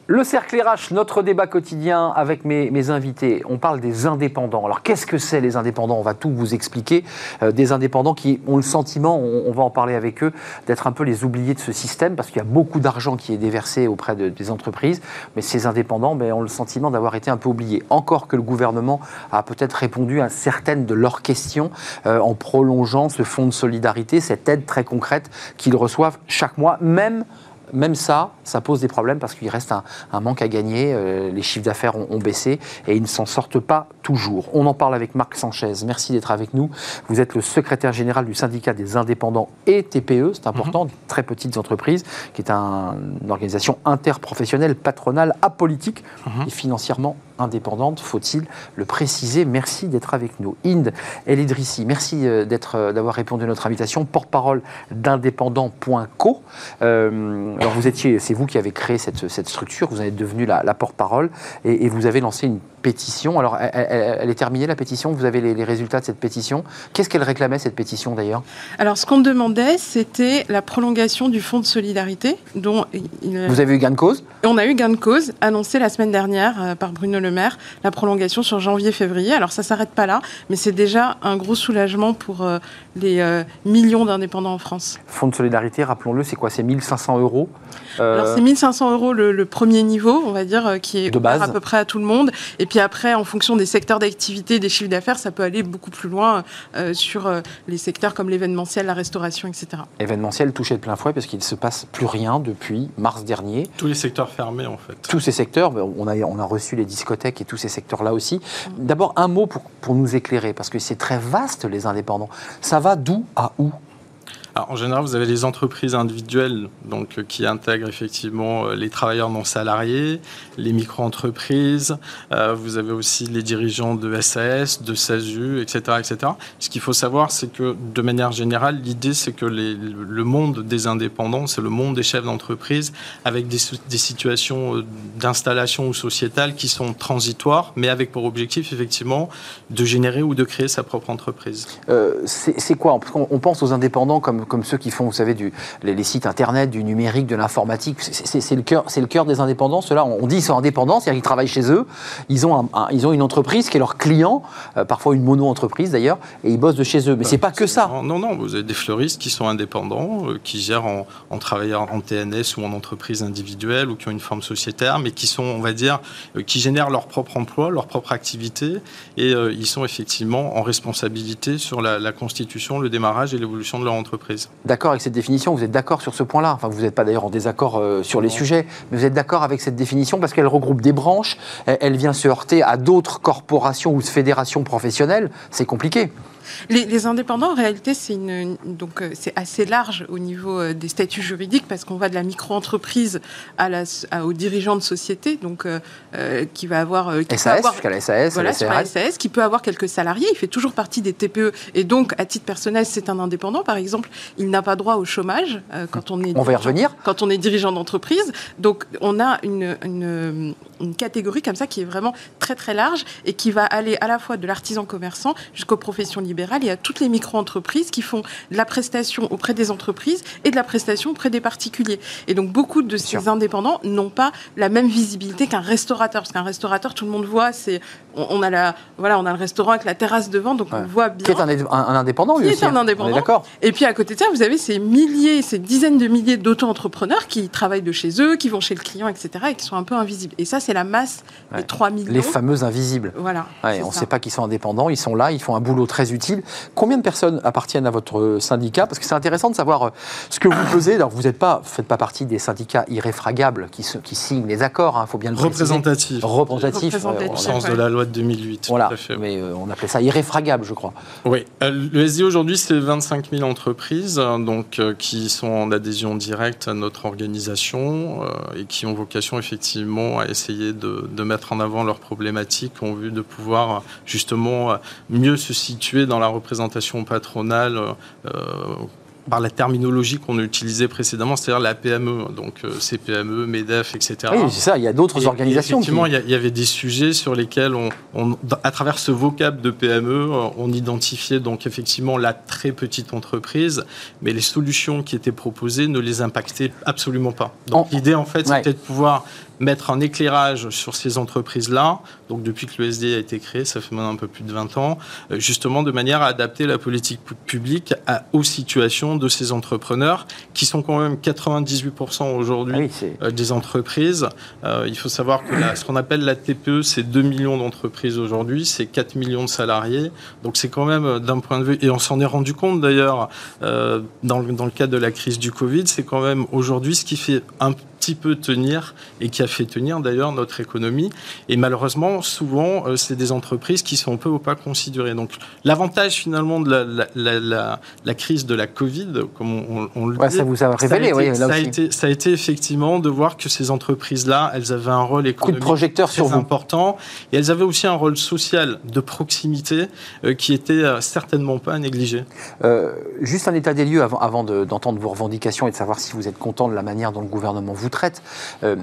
Le cercle RH, notre débat quotidien avec mes, invités. On parle des indépendants. Alors qu'est-ce que c'est les indépendants? On va tout vous expliquer. Euh, des indépendants qui ont le sentiment, on, va en parler avec eux, d'être un peu les oubliés de ce système parce qu'il y a beaucoup d'argent qui est déversé auprès de- des entreprises. Mais ces indépendants ben, ont le sentiment d'avoir été un peu oubliés. Encore que le gouvernement a peut-être répondu à certaines de leurs questions euh, en prolongeant ce fonds de solidarité, cette aide très concrète qu'ils reçoivent chaque mois, même même ça, ça pose des problèmes parce qu'il reste un, un manque à gagner. euh, les chiffres d'affaires ont, ont baissé et ils ne s'en sortent pas toujours. On en parle avec Marc Sanchez. Merci d'être avec nous. Vous êtes le secrétaire général du syndicat des indépendants et TPE, c'est important, des très petites entreprises, qui est un- une organisation interprofessionnelle, patronale, apolitique et financièrement indépendante, faut-il le préciser. Merci d'être avec nous. Inde El Idrissi, merci euh, euh, d'avoir répondu à notre invitation, porte-parole d'indépendant.co. Euh, alors vous étiez, c'est vous qui avez créé cette, structure, vous en êtes devenu la, porte-parole et vous avez lancé une pétition. Alors elle, elle- elle est terminée la pétition, vous avez les, les résultats de cette pétition. Qu'est-ce qu'elle réclamait cette pétition d'ailleurs? Alors, ce qu'on demandait, c'était la prolongation du fonds de solidarité, dont il- Vous avez eu gain de cause? On a eu gain de cause, annoncé la semaine dernière euh, par Bruno Le Maire, la prolongation sur janvier-février. Alors, ça s'arrête pas là, mais c'est déjà un gros soulagement pour euh, les euh, millions d'indépendants en France. Fonds de solidarité, rappelons-le, c'est quoi? C'est 1500 euros Euh, Alors, c'est 1500 euros le, le premier niveau, on va dire, qui est De base. à peu près à tout le monde. Et puis après, en fonction des secteurs d'activité, des chiffres d'affaires, ça peut aller beaucoup plus loin euh, sur euh, les secteurs comme l'événementiel, la restauration, etc. événementiel touché de plein fouet parce qu'il ne se passe plus rien depuis mars dernier. Tous les secteurs fermés, en fait. tous ces secteurs, ben, on a, on a reçu les discothèques et tous ces secteurs-là aussi. D'abord, un mot pour, pour nous éclairer, parce que c'est très vaste, les indépendants. Ça va d'où à où? En général, vous avez les entreprises individuelles donc, euh, qui intègrent effectivement euh, les travailleurs non salariés, les micro-entreprises. euh, vous avez aussi les dirigeants de SAS, de SASU, etc. etc. Ce qu'il faut savoir, c'est que de manière générale, l'idée, c'est que le monde des indépendants, c'est le monde des chefs d'entreprise avec des, situations d'installation ou sociétales qui sont transitoires, mais avec pour objectif, effectivement, de générer ou de créer sa propre entreprise. C'est quoi? On pense aux indépendants comme comme, comme ceux qui font, vous savez, du, les, les sites internet, du numérique, de l'informatique. C'est- le cœur, c'est le cœur des indépendants. Ceux-là, on dit ils sont indépendants, c'est-à-dire qu'ils travaillent chez eux. Ils ont, un- un- ils ont une entreprise qui est leur client, euh, parfois une mono-entreprise d'ailleurs, et ils bossent de chez eux. Mais c'est pas que ça. Non, non, vous avez des fleuristes qui sont indépendants, euh, qui gèrent en, en travaillant en TNS ou en entreprise individuelle ou qui ont une forme sociétaire, mais qui sont, on va dire, euh, qui génèrent leur propre emploi, leur propre activité, et ils sont effectivement en responsabilité sur la, la constitution, le démarrage et l'évolution de leur entreprise. D'accord avec cette définition, vous êtes d'accord sur ce point-là. Enfin, vous n'êtes pas d'ailleurs en désaccord euh, sur les sujets, mais vous êtes d'accord avec cette définition parce qu'elle regroupe des branches, elle, elle vient se heurter à d'autres corporations ou fédérations professionnelles. C'est compliqué. Les, les indépendants, en réalité, c'est une, donc euh, c'est assez large au niveau euh, des statuts juridiques parce qu'on va de la micro-entreprise à la, à, aux dirigeants de société, donc euh, qui va avoir qui SAS avoir- jusqu'à la SAS, voilà, la la. SAS, qui peut avoir quelques salariés. Il fait toujours partie des TPE. Et donc, à titre personnel, c'est un indépendant. Par exemple, il n'a pas droit au chômage euh, quand on est On va y revenir. quand on est dirigeant d'entreprise. Donc, on a une, une, une catégorie comme ça qui est vraiment très, très large et qui va aller à la fois de l'artisan commerçant jusqu'aux professions libérales et à toutes les micro-entreprises qui font de la prestation auprès des entreprises et de la prestation auprès des particuliers. Et donc, beaucoup de ces indépendants n'ont pas la même visibilité qu'un restaurateur. Parce qu'un restaurateur, tout le monde voit, c'est, on, on a la, voilà, on a le restaurant avec la terrasse devant, donc Ouais. on voit Qui est bien. un, un- un indépendant, lui Qui est un hein. indépendant. D'accord. Et puis à côté de ça, vous avez ces milliers, ces dizaines de milliers d'auto-entrepreneurs qui travaillent de chez eux, qui vont chez le client, etc., et qui sont un peu invisibles. Et ça, c'est la masse Ouais. des 3 millions. Les fameux invisibles. Voilà. Ouais, on ne sait pas qu'ils sont indépendants, ils sont là, ils font un boulot très utile. Combien de personnes appartiennent à votre euh, syndicat? Parce que c'est intéressant de savoir euh, ce que vous pesez. Alors, vous ne pas, faites pas partie des syndicats irréfragables qui, se- qui signent les accords, il faut bien le préciser. Représentatif, Représentatifs. Représentatifs. au sens ouais. de la loi de 2008. Voilà, tout à fait. mais euh, on appelait ça irréfragable, je crois. Oui, Euh, le SD aujourd'hui, c'est 25 000 entreprises euh, donc, euh, qui sont en adhésion directe à notre organisation euh, et qui ont vocation effectivement à essayer de, de mettre en avant leurs problématiques en vue de pouvoir euh, justement euh, mieux se situer dans la représentation patronale. euh, par la terminologie qu'on a utilisée précédemment, c'est-à-dire la PME, donc euh, CPME, MEDEF, etc. Oui, c'est ça, il y a d'autres organisations. Effectivement, il y avait des sujets sur lesquels, on, on- à travers ce vocable de PME, euh, on identifiait donc effectivement la très petite entreprise, mais les solutions qui étaient proposées ne les impactaient absolument pas. Donc l'idée, en fait, Ouais. c'était de pouvoir mettre un éclairage sur ces entreprises-là, donc depuis que le SD a été créé, ça fait maintenant un peu plus de 20 ans, euh, justement de manière à adapter la politique pu- publique à- aux situations de ces entrepreneurs, qui sont quand même 98% aujourd'hui Ah oui, euh, des entreprises. Euh, il faut savoir que la- ce qu'on appelle la TPE, c'est 2 millions d'entreprises aujourd'hui, c'est 4 millions de salariés. Donc c'est quand même d'un point de vue, et on s'en est rendu compte d'ailleurs euh, dans, le- dans le cadre de la crise du Covid, c'est quand même aujourd'hui ce qui fait un petit peu tenir et qui a fait tenir d'ailleurs notre économie. Et malheureusement, souvent, euh, c'est des entreprises qui sont un peu ou pas considérées. Donc l'avantage finalement de la, la- la- la- la crise de la Covid, comme on, on- le Ouais, dit, ça vous a révélé, ça a oui, été, là ça a aussi. été- ça a été effectivement de voir que ces entreprises-là, elles avaient un rôle Coup de économique projecteur très sur vous. important et elles avaient aussi un rôle social de proximité euh, qui était euh, certainement pas à négliger. Euh, juste un état des lieux avant, avant de- d'entendre vos revendications et de savoir si vous êtes content de la manière dont le gouvernement vous traite. Euh,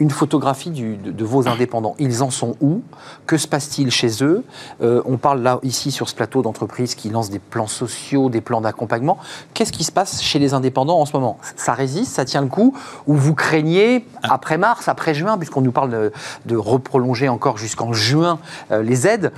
une photographie de, vos indépendants. Ils en sont où? Que se passe-t-il chez eux? Euh, On parle là, ici, sur ce plateau d'entreprises qui lancent des plans sociaux, des plans d'accompagnement. Qu'est-ce qui se passe chez les indépendants en ce moment? Ça résiste? Ça tient le coup? Ou vous craignez, après mars, après juin, puisqu'on nous parle de, de reprolonger encore jusqu'en juin euh, les aides,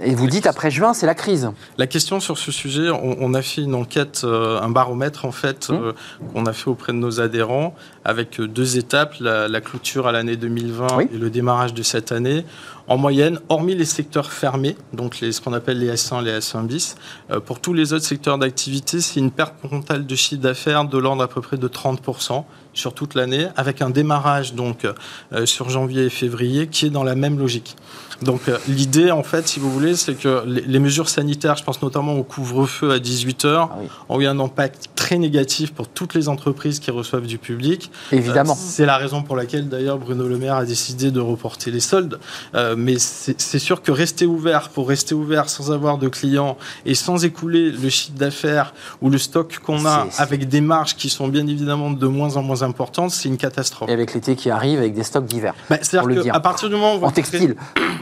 et vous dites après juin, c'est la crise La question sur ce sujet, on, on a fait une enquête, euh, un baromètre en fait, Mmh. euh, qu'on a fait auprès de nos adhérents, avec euh, deux étapes, la, la clôture à l'année 2020 Oui. et le démarrage de cette année. En moyenne, hormis les secteurs fermés, donc les, ce qu'on appelle les S1, les S1 bis, euh, pour tous les autres secteurs d'activité, c'est une perte totale de chiffre d'affaires de l'ordre à peu près de 30% sur toute l'année, avec un démarrage donc sur janvier et février qui est dans la même logique. Donc euh, l'idée, en fait, si vous voulez, c'est que les, les mesures sanitaires, je pense notamment au couvre-feu à 18 heures, Ah oui. ont eu un impact très négatif pour toutes les entreprises qui reçoivent du public. Évidemment. Euh, c'est la raison pour laquelle d'ailleurs Bruno Le Maire a décidé de reporter les soldes. Euh, mais c'est sûr que rester ouvert pour rester ouvert sans avoir de clients et sans écouler le chiffre d'affaires ou le stock qu'on a avec des marges qui sont bien évidemment de moins en moins importantes, c'est une catastrophe. Et avec l'été qui arrive, avec des stocks d'hiver. Bah, C'est-à-dire qu'à partir du moment où en textile.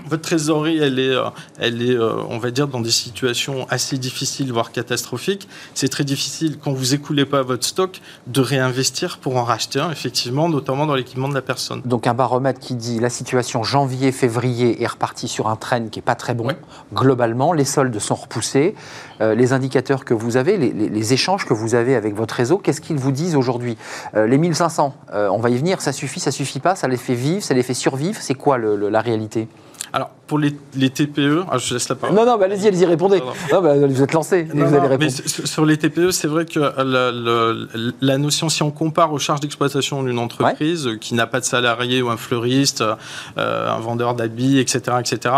Votre trésorerie, elle est, euh, elle est euh, on va dire, dans des situations assez difficiles, voire catastrophiques, c'est très difficile, quand vous écoulez pas votre stock, de réinvestir pour en racheter un, effectivement, notamment dans l'équipement de la personne. Donc un baromètre qui dit la situation janvier-février est repartie sur un train qui n'est pas très bon. Globalement, les soldes sont repoussés. Euh, les indicateurs que vous avez, les, échanges que vous avez avec votre réseau, qu'est-ce qu'ils vous disent aujourd'hui? Les 1500, on va y venir, ça suffit, ça suffit pas, ça les fait vivre, ça les fait survivre, c'est quoi la réalité? Alors, pour les, TPE, ah, je laisse la parole. Non, non, bah, allez-y, allez-y, répondez. Non, bah, vous êtes lancé, vous allez répondre. Mais sur les TPE, c'est vrai que la, notion, si on compare aux charges d'exploitation d'une entreprise qui n'a pas de salarié ou un fleuriste, euh, un vendeur d'habits, etc., etc.,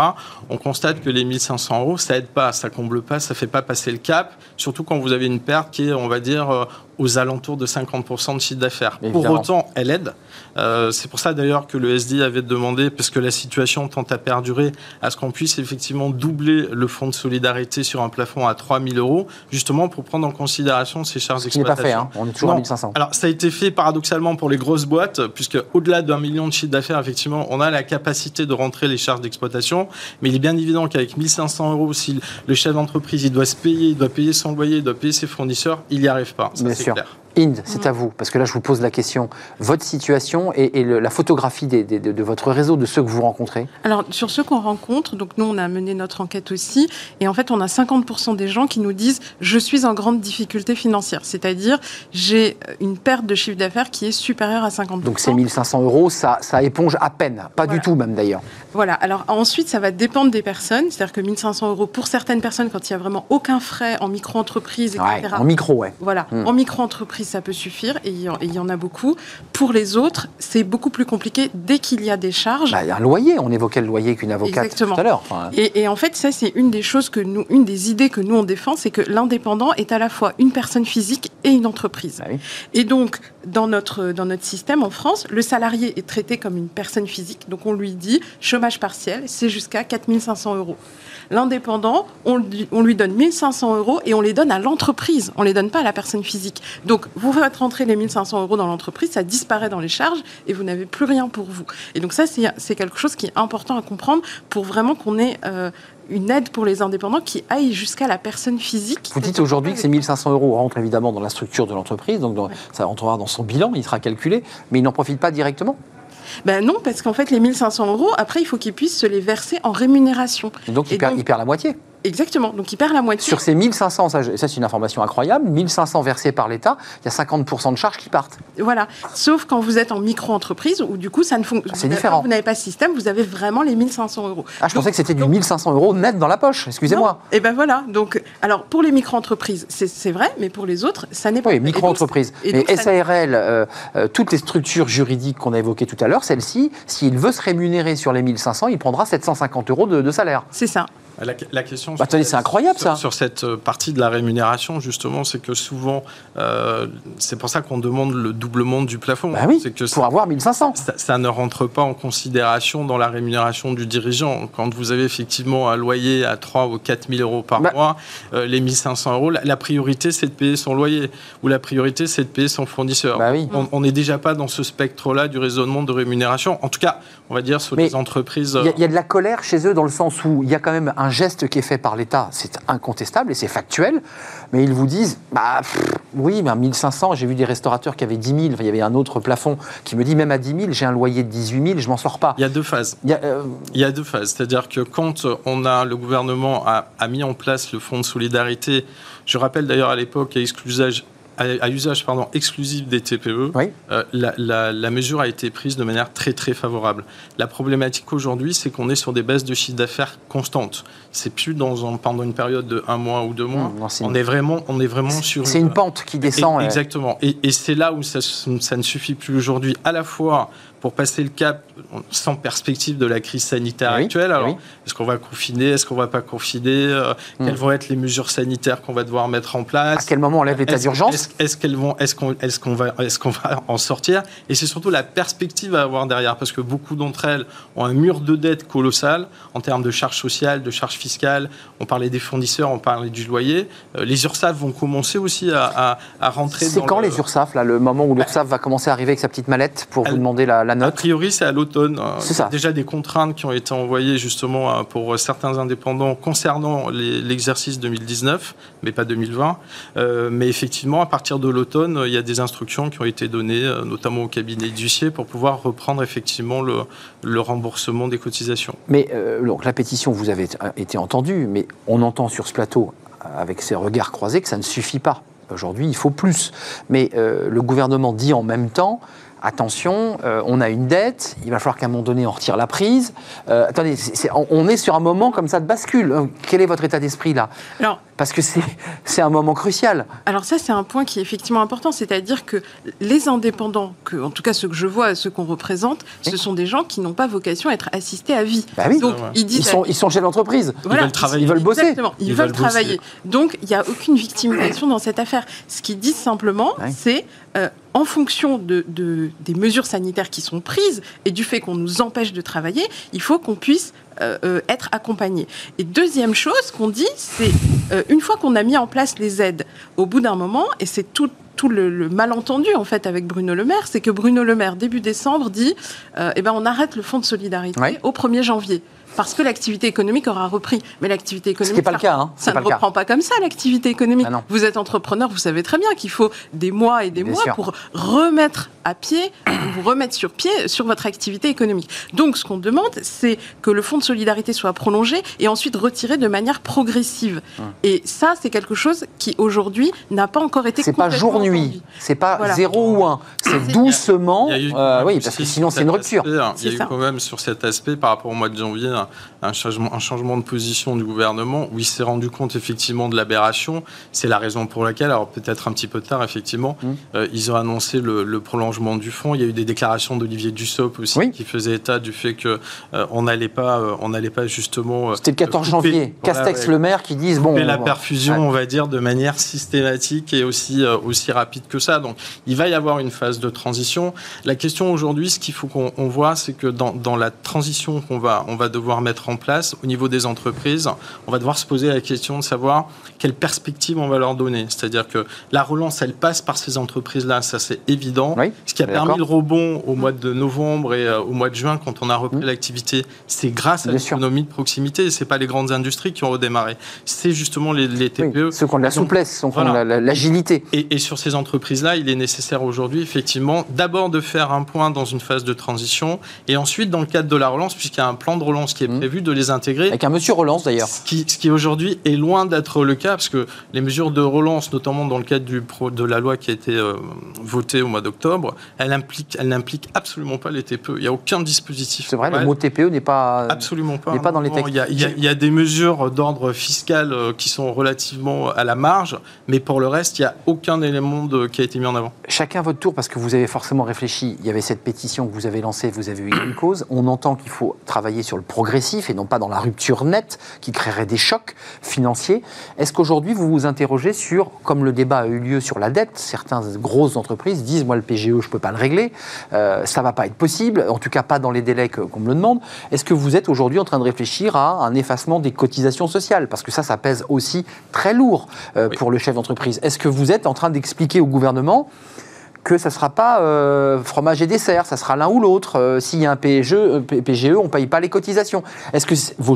on constate que les 1500 euros, ça aide pas, ça comble pas, ça fait pas passer le cap, surtout quand vous avez une perte qui est, on va dire, euh, aux alentours de 50% de chiffre d'affaires. Pour autant, elle aide. Euh, c'est pour ça d'ailleurs que le SD avait demandé, parce que la situation tend à perdurer, à ce qu'on puisse effectivement doubler le fonds de solidarité sur un plafond à 3 000 euros, justement pour prendre en considération ces charges d'exploitation. N'est pas fait, hein. on est toujours à 1500. Alors ça a été fait paradoxalement pour les grosses boîtes, puisque au-delà d'un million de chiffre d'affaires, effectivement, on a la capacité de rentrer les charges d'exploitation, mais il est bien évident qu'avec 1500 euros, si le chef d'entreprise il doit se payer, il doit payer son loyer, il doit payer ses fournisseurs, il n'y arrive pas. Ça, c'est clair. Inde, c'est à vous, parce que là je vous pose la question. Votre situation et, la photographie de, votre réseau, de ceux que vous rencontrez Alors sur ceux qu'on rencontre, donc nous on a mené notre enquête aussi, et en fait on a 50% des gens qui nous disent je suis en grande difficulté financière, c'est-à-dire j'ai une perte de chiffre d'affaires qui est supérieure à 50%. Donc ces 1500 euros, ça, ça éponge à peine, pas du tout même d'ailleurs. Voilà, alors ensuite ça va dépendre des personnes, c'est-à-dire que 1500 euros pour certaines personnes quand il n'y a vraiment aucun frais en micro-entreprise, etc. en micro, ouais. Voilà, hmm. en micro-entreprise ça peut suffire et il y, en a beaucoup. Pour les autres, c'est beaucoup plus compliqué dès qu'il y a des charges. Bah, il y a un loyer, on évoquait le loyer qu'une avocate tout à l'heure. Et, en fait, ça, c'est une des choses que nous, une des idées que nous on défend, c'est que l'indépendant est à la fois une personne physique et une entreprise. Bah et donc, dans notre, dans notre système en France, le salarié est traité comme une personne physique. Donc, on lui dit chômage partiel, c'est jusqu'à 4500 euros. L'indépendant, on, on, lui donne 1500 euros et on les donne à l'entreprise. On les donne pas à la personne physique. Donc, vous faites rentrer les 1500 euros dans l'entreprise, ça disparaît dans les charges et vous n'avez plus rien pour vous. Et donc ça, c'est quelque chose qui est important à comprendre pour vraiment qu'on ait euh, une aide pour les indépendants qui aille jusqu'à la personne physique. Vous dites aujourd'hui que ces 1500 euros rentrent évidemment dans la structure de l'entreprise, donc ça rentrera dans son bilan, il sera calculé, mais il n'en profite pas directement ben non, parce qu'en fait, les 1500 euros, après, il faut qu'ils puissent se les verser en rémunération. donc, il, perd, il perd la moitié Exactement, donc il perd la moitié. Sur ces 1500, ça, ça c'est une information incroyable, 1500 versés par l'État, il y a 50% de charges qui partent. Voilà, sauf quand vous êtes en micro-entreprise, où du coup ça ne fonctionne pas. C'est différent. Vous n'avez pas de système, vous avez vraiment les 1500 euros. Ah, je pensais que c'était du 1500 euros net dans la poche, excusez-moi. Et eh ben voilà, donc, alors pour les micro-entreprises, c'est vrai, mais pour les autres, ça n'est pas Oui, micro-entreprises. Mais SARL, euh, euh, toutes les structures juridiques qu'on a évoquées tout à l'heure, celle-ci, s'il veut se rémunérer sur les 1500, il prendra 750 euros de salaire. C'est ça. La, question. Bah, c'est incroyable ça. Sur cette euh, partie de la rémunération, justement, c'est que souvent, euh, c'est pour ça qu'on demande le doublement du plafond. Bah oui, c'est que pour avoir 1500. Ça, ça, ne rentre pas en considération dans la rémunération du dirigeant. Quand vous avez effectivement un loyer à 3 ou 4 000 euros par bah mois, euh, les 1500 euros, la, priorité c'est de payer son loyer ou la priorité c'est de payer son fournisseur. Oui. On n'est déjà pas dans ce spectre-là du raisonnement de rémunération. En tout cas, on va dire sur les entreprises. Il y, y, a de la colère chez eux dans le sens où il y a quand même un un geste qui est fait par l'État, c'est incontestable et c'est factuel, mais ils vous disent, bah oui, mais à 1500, j'ai vu des restaurateurs qui avaient 10 000, il y avait un autre plafond qui me dit, même à 10 000, j'ai un loyer de 18 000, je m'en sors pas. Il y a deux phases. Il y a, euh, il y a deux phases, c'est-à-dire que quand on a, le gouvernement a, a, mis en place le fonds de solidarité, je rappelle d'ailleurs à l'époque, à exclusage à, usage pardon, exclusif des TPE, euh, la, mesure a été prise de manière très très favorable. La problématique aujourd'hui, c'est qu'on est sur des baisses de chiffre d'affaires constantes. C'est plus dans pendant une période de un mois ou deux mois. on est vraiment, on est vraiment sur. C'est une pente qui descend. exactement. Et, et c'est là où ça, ça ne suffit plus aujourd'hui, à la fois pour passer le cap sans perspective de la crise sanitaire actuelle. Alors, est-ce qu'on va confiner Est-ce qu'on va pas confiner euh, hmm. Quelles vont être les mesures sanitaires qu'on va devoir mettre en place? À quel moment on lève l'état d'urgence? est-ce est qu'elles vont, est-ce qu'on, est-ce qu'on va, est-ce qu'on va en sortir? Et c'est surtout la perspective à avoir derrière, parce que beaucoup d'entre elles ont un mur de dette colossal en termes de charges sociales, de charges fiscales. On parlait des fournisseurs, on parlait du loyer. Euh, les URSAF vont commencer aussi à, à, rentrer. C'est quand les URSAF là, le moment où l'URSAF va commencer à arriver avec sa petite mallette pour vous demander la, la, note A priori, c'est à l'automne. C'est ça. Déjà des contraintes qui ont été envoyées justement pour certains indépendants concernant l'exercice 2019, mais pas 2020. Euh, mais effectivement, à partir de l'automne, il y a des instructions qui ont été données, euh, notamment au cabinet d'huissier, pour pouvoir reprendre effectivement le, le remboursement des cotisations. Mais euh, donc la pétition, vous avez été entendue, mais on entend sur ce plateau, avec ces regards croisés, que ça ne suffit pas. Aujourd'hui, il faut plus. Mais le gouvernement dit en même temps attention, euh, on a une dette, il va falloir qu'à un moment donné on retire la prise. Euh, attendez, on est sur un moment comme ça de bascule. Euh, quel est votre état d'esprit là? Parce que c'est un moment crucial. Alors ça, c'est un point qui est effectivement important, c'est-à-dire que les indépendants, que, en tout cas ceux que je vois, ceux qu'on représente, ce sont des gens qui n'ont pas vocation à être assistés à vie. Bah oui. Donc, ils, sont, ils sont chefs d'entreprise. ils veulent travailler. Ils veulent bosser. Exactement. Ils, veulent, travailler. Donc il n'y a aucune victimisation dans cette affaire. Ce qu'ils disent simplement, c'est en fonction de, des mesures sanitaires qui sont prises et du fait qu'on nous empêche de travailler, il faut qu'on puisse euh, euh, être accompagné. Et deuxième chose qu'on dit, c'est euh, une fois qu'on a mis en place les aides, au bout d'un moment, et c'est tout, tout le, malentendu en fait avec Bruno Le Maire, c'est que Bruno Le Maire début décembre dit, eh ben on arrête le fonds de solidarité au 1er janvier parce que l'activité économique aura repris. Mais l'activité économique, Ce pas le cas, hein. ça ne reprend pas comme ça l'activité économique. Ah vous êtes entrepreneur, vous savez très bien qu'il faut des mois et des mois pour remettre à pied, vous remettre sur pied sur votre activité économique. Donc, ce qu'on demande, c'est que le fonds de solidarité soit prolongé et ensuite retiré de manière progressive. Et ça, c'est quelque chose qui aujourd'hui n'a pas encore été. C'est pas jour nuit, c'est pas 0 ou 1, c'est doucement. Euh, oui, parce que sinon c'est une rupture. il y a eu quand même sur cet aspect par rapport au mois de janvier un, changement, un changement de position du gouvernement où il s'est rendu compte effectivement de l'aberration. C'est la raison pour laquelle, alors peut-être un petit peu tard effectivement, hum. euh, ils ont annoncé le, prolongement du fonds. Il y a eu des déclarations d'Olivier Dussopt aussi qui faisaient état du fait que euh, on n'allait pas, euh, on n'allait pas justement. C'était le 14 janvier. Castex le maire qui disent bon. la perfusion, on va dire, de manière systématique et aussi aussi rapide que ça. Donc il va y avoir une phase de transition. La question aujourd'hui, ce qu'il faut qu'on voit, c'est que dans, dans la transition qu'on va on va devoir mettre en place au niveau des entreprises, on va devoir se poser la question de savoir quelle perspective on va leur donner. C'est-à-dire que la relance, elle passe par ces entreprises-là, ça c'est évident. Ce qui a permis le rebond au mois de novembre et euh, au mois de juin, quand on a repris mmh. l'activité, c'est grâce à l'économie de proximité. Ce pas les grandes industries qui ont redémarré, c'est justement les, TPE. ceux qui ont de la souplesse, ceux qui ont l'agilité. Et, et, sur ces entreprises-là, il est nécessaire aujourd'hui, effectivement, d'abord de faire un point dans une phase de transition et ensuite, dans le cadre de la relance, puisqu'il y a un plan de relance qui est mmh. prévu, de les intégrer. Avec un monsieur relance d'ailleurs. Ce qui, ce qui aujourd'hui est loin d'être le cas, parce que les mesures de relance, notamment dans le cadre du de la loi qui a été euh, votée au mois d'octobre, elle implique, elle n'implique absolument pas les TPE. Il n'y a aucun dispositif. C'est vrai, le mot TPE n'est pas absolument pas, n'est pas dans les textes. Il y, a, il, y a, des mesures d'ordre fiscal euh, qui sont relativement à la marge, mais pour le reste, il n'y a aucun élément de, qui a été mis en avant. Chacun votre tour, parce que vous avez forcément réfléchi. Il y avait cette pétition que vous avez lancée, vous avez eu une cause. On entend qu'il faut travailler sur le progressif et non pas dans la rupture nette qui créerait des chocs financiers. Est-ce qu'aujourd'hui vous vous interrogez sur, comme le débat a eu lieu sur la dette, certaines grosses entreprises disent moi le PGE je ne peux pas le régler, euh, ça va pas être possible, en tout cas pas dans les délais qu'on me le demande. Est-ce que vous êtes aujourd'hui en train de réfléchir à un effacement des cotisations sociales? Parce que ça, ça pèse aussi très lourd euh, pour le chef d'entreprise. Est-ce que vous êtes en train d'expliquer au gouvernement que ça ne sera pas euh, fromage et dessert, ça sera l'un ou l'autre. Euh, s'il y a un PGE, euh, PGE on ne paye pas les cotisations. Est-ce que vos,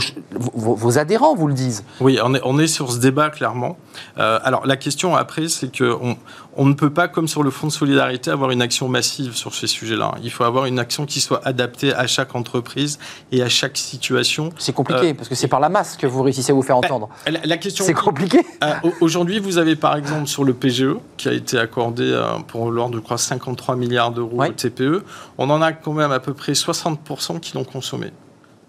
vos, adhérents vous le disent? Oui, on est, on est sur ce débat clairement. alors la question après, c'est qu'on on ne peut pas, comme sur le fonds de solidarité, avoir une action massive sur ces sujets-là. Il faut avoir une action qui soit adaptée à chaque entreprise et à chaque situation. C'est compliqué, parce que c'est par la masse que vous réussissez à vous faire entendre. La, question. C'est compliqué. Aujourd'hui, vous avez par exemple sur le PGE, qui a été accordé pour l'ordre je crois, 53 milliards d'euros de TPE. On en a quand même à peu près 60% qui l'ont consommé.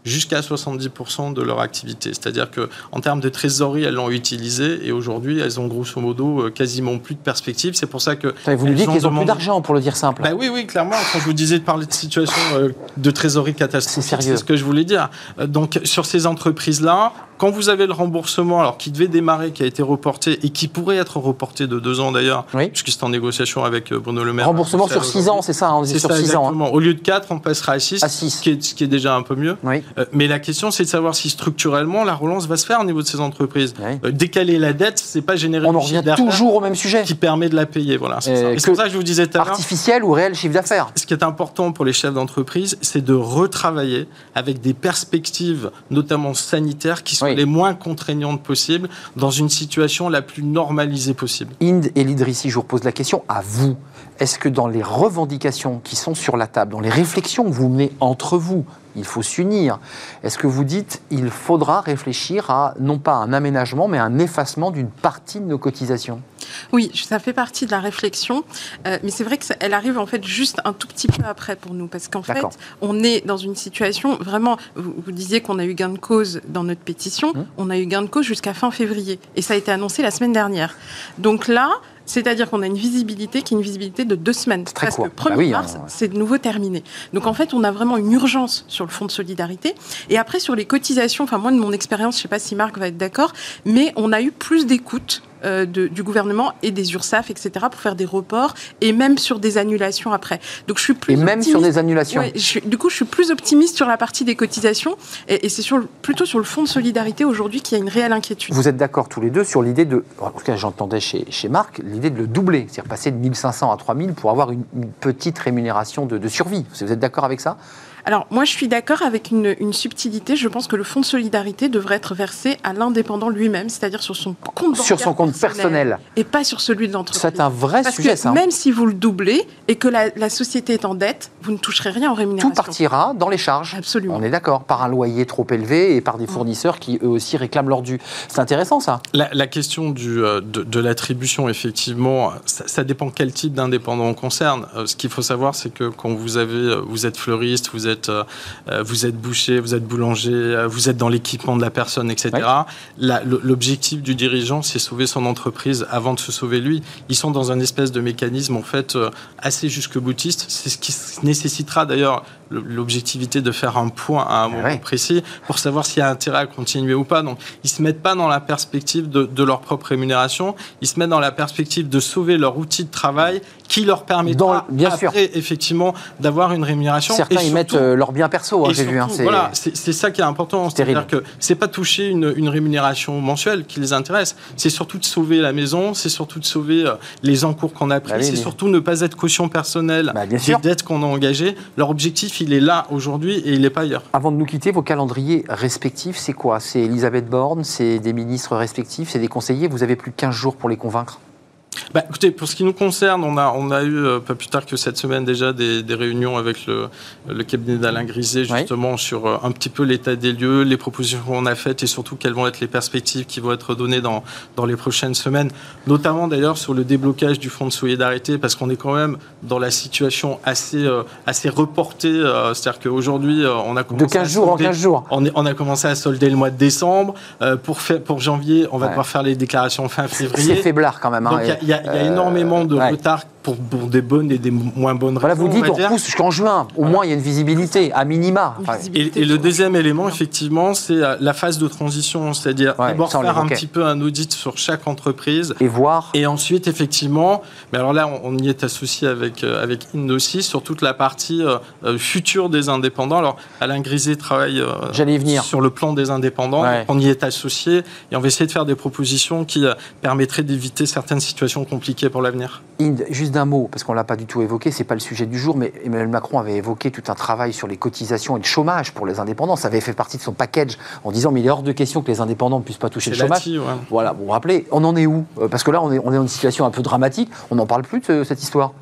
Jusqu'à 70% de leur activité. C'est-à-dire que en termes de trésorerie, elles l'ont utilisé et aujourd'hui, elles ont grosso modo euh, quasiment plus de perspectives. C'est pour ça que vous nous dites qu'elles ont plus d'argent, pour le dire simple. Bah oui, oui, clairement. Quand je vous disais de parler de situation euh, de trésorerie catastrophique, c'est ce que je voulais dire. Euh, donc sur ces entreprises-là, quand vous avez le remboursement, alors qui devait démarrer, qui a été reporté et qui pourrait être reporté de deux ans d'ailleurs, puisque c'est en négociation avec Bruno Le Maire. Remboursement sur six ans, c'est ça hein, C'est sur ça, six ans. Hein. Au lieu de quatre, on passera à six, Ce, qui est, déjà un peu mieux. Euh, mais la question, c'est de savoir si structurellement la relance va se faire au niveau de ces entreprises. Euh, décaler la dette, c'est pas générer. On en revient toujours au même sujet. Qui permet de la payer, voilà. C'est pour ça que je vous disais tout à l'heure. Artificiel ou réel chiffre d'affaires. Ce qui est important pour les chefs d'entreprise, c'est de retravailler avec des perspectives, notamment sanitaires, qui sont les moins contraignantes possible dans une situation la plus normalisée possible. Inde et l'Idrissi, je vous repose la question à vous. Est-ce que dans les revendications qui sont sur la table, dans les réflexions que vous menez entre vous, il faut s'unir. Est-ce que vous dites il faudra réfléchir à non pas un aménagement, mais un effacement d'une partie de nos cotisations? Oui, ça fait partie de la réflexion, euh, mais c'est vrai qu'elle arrive en fait juste un tout petit peu après pour nous, parce qu'en fait, on est dans une situation vraiment. Vous, disiez qu'on a eu gain de cause dans notre pétition, hum. on a eu gain de cause jusqu'à fin février, et ça a été annoncé la semaine dernière. Donc là, c'est-à-dire qu'on a une visibilité qui est une visibilité de deux semaines. Très parce que 1er bah mars, hein. c'est de nouveau terminé. Donc en fait, on a vraiment une urgence sur le fonds de solidarité. Et après, sur les cotisations, enfin moi de mon expérience, je ne sais pas si Marc va être d'accord, mais on a eu plus d'écoute euh, du gouvernement et des URSAF, etc., pour faire des reports et même sur des annulations après. Donc je suis plus et même sur des annulations. du coup, je suis plus optimiste sur la partie des cotisations et, c'est sur, plutôt sur le fonds de solidarité aujourd'hui qu'il y a une réelle inquiétude. Vous êtes d'accord tous les deux sur l'idée de, en tout cas j'entendais chez, chez Marc, l'idée de le doubler, c'est-à-dire passer de 1500 à 3000 pour avoir une, petite rémunération de, de survie. Vous êtes d'accord avec ça? Alors, moi, je suis d'accord avec une, subtilité. Je pense que le fonds de solidarité devrait être versé à l'indépendant lui-même, c'est-à-dire sur son compte Sur son compte personnel. Et pas sur celui de l'entreprise. C'est un vrai sujet, ça. Hein. Même si vous le doublez et que la, société est en dette, vous ne toucherez rien en rémunération. Tout partira dans les charges. Absolument. On est d'accord. Par un loyer trop élevé et par des mm. fournisseurs qui, eux aussi, réclament leur dû. C'est intéressant, ça. La, question du, euh, de, l'attribution, effectivement, ça, dépend quel type d'indépendant on concerne. Euh, ce qu'il faut savoir, c'est que quand vous, avez, euh, vous êtes fleuriste, vous êtes euh, euh, vous êtes boucher, vous êtes boulanger, euh, vous êtes dans l'équipement de la personne, etc. L'objectif du dirigeant, c'est sauver son entreprise avant de se sauver lui. Ils sont dans un espèce de mécanisme en fait assez jusque boutiste. C'est ce qui nécessitera d'ailleurs l'objectivité de faire un point à un moment précis pour savoir s'il y a intérêt à continuer ou pas. Donc, ils se mettent pas dans la perspective de, leur propre rémunération, ils se mettent dans la perspective de sauver leur outil de travail qui leur permet bien après, effectivement, d'avoir une rémunération. Certains y mettent euh, leur bien perso, hein, j'ai vu. Hein, voilà, c'est ça qui est important. C'est-à-dire que c'est pas toucher une, rémunération mensuelle qui les intéresse, c'est surtout de sauver la maison, c'est surtout de sauver euh, les encours qu'on a pris, bah c'est surtout ne pas être caution personnelle bah, des dettes qu'on a engagées. Leur objectif, il est là aujourd'hui et il n'est pas ailleurs. Avant de nous quitter, vos calendriers respectifs, c'est quoi? C'est Elisabeth Borne, c'est des ministres respectifs, c'est des conseillers. Vous avez plus de 15 jours pour les convaincre? Bah, écoutez, pour ce qui nous concerne, on a, on a eu, euh, pas plus tard que cette semaine déjà, des, des réunions avec le, le cabinet d'Alain Griset, justement, sur euh, un petit peu l'état des lieux, les propositions qu'on a faites et surtout quelles vont être les perspectives qui vont être données dans, dans les prochaines semaines, notamment d'ailleurs sur le déblocage du fonds de solidarité, parce qu'on est quand même dans la situation assez, euh, assez reportée. C'est-à-dire qu'aujourd'hui, on a commencé. De 15 jours en 15 jours. On, est, on, a commencé à solder le mois de décembre. pour, faire, pour janvier, on va devoir faire les déclarations fin février. C'est faiblard quand même. Hein, il y, a énormément de retard pour, des bonnes et des moins bonnes voilà, Vous dites on pousse jusqu'en juin. Au moins, il y a une visibilité, à minima. et, le deuxième élément, effectivement, c'est euh, la phase de transition. C'est-à-dire d'abord faire un petit peu un audit sur chaque entreprise. Et voir. Et ensuite, effectivement, mais alors là, on, y est associé avec, euh, avec Ind aussi sur toute la partie euh, future des indépendants. Alors, Alain Griset travaille venir. sur le plan des indépendants. On y est associé et on va essayer de faire des propositions qui permettraient d'éviter certaines situations compliquées pour l'avenir. Inde, juste d'un mot, parce qu'on ne l'a pas du tout évoqué, c'est pas le sujet du jour, mais Emmanuel Macron avait évoqué tout un travail sur les cotisations et le chômage pour les indépendants. Ça avait fait partie de son package en disant mais il est hors de question que les indépendants ne puissent pas toucher le chômage. Voilà, vous vous rappelez, on en est où? Euh, Parce que là, on est, on est dans une situation un peu dramatique. On n'en parle plus de cette histoire.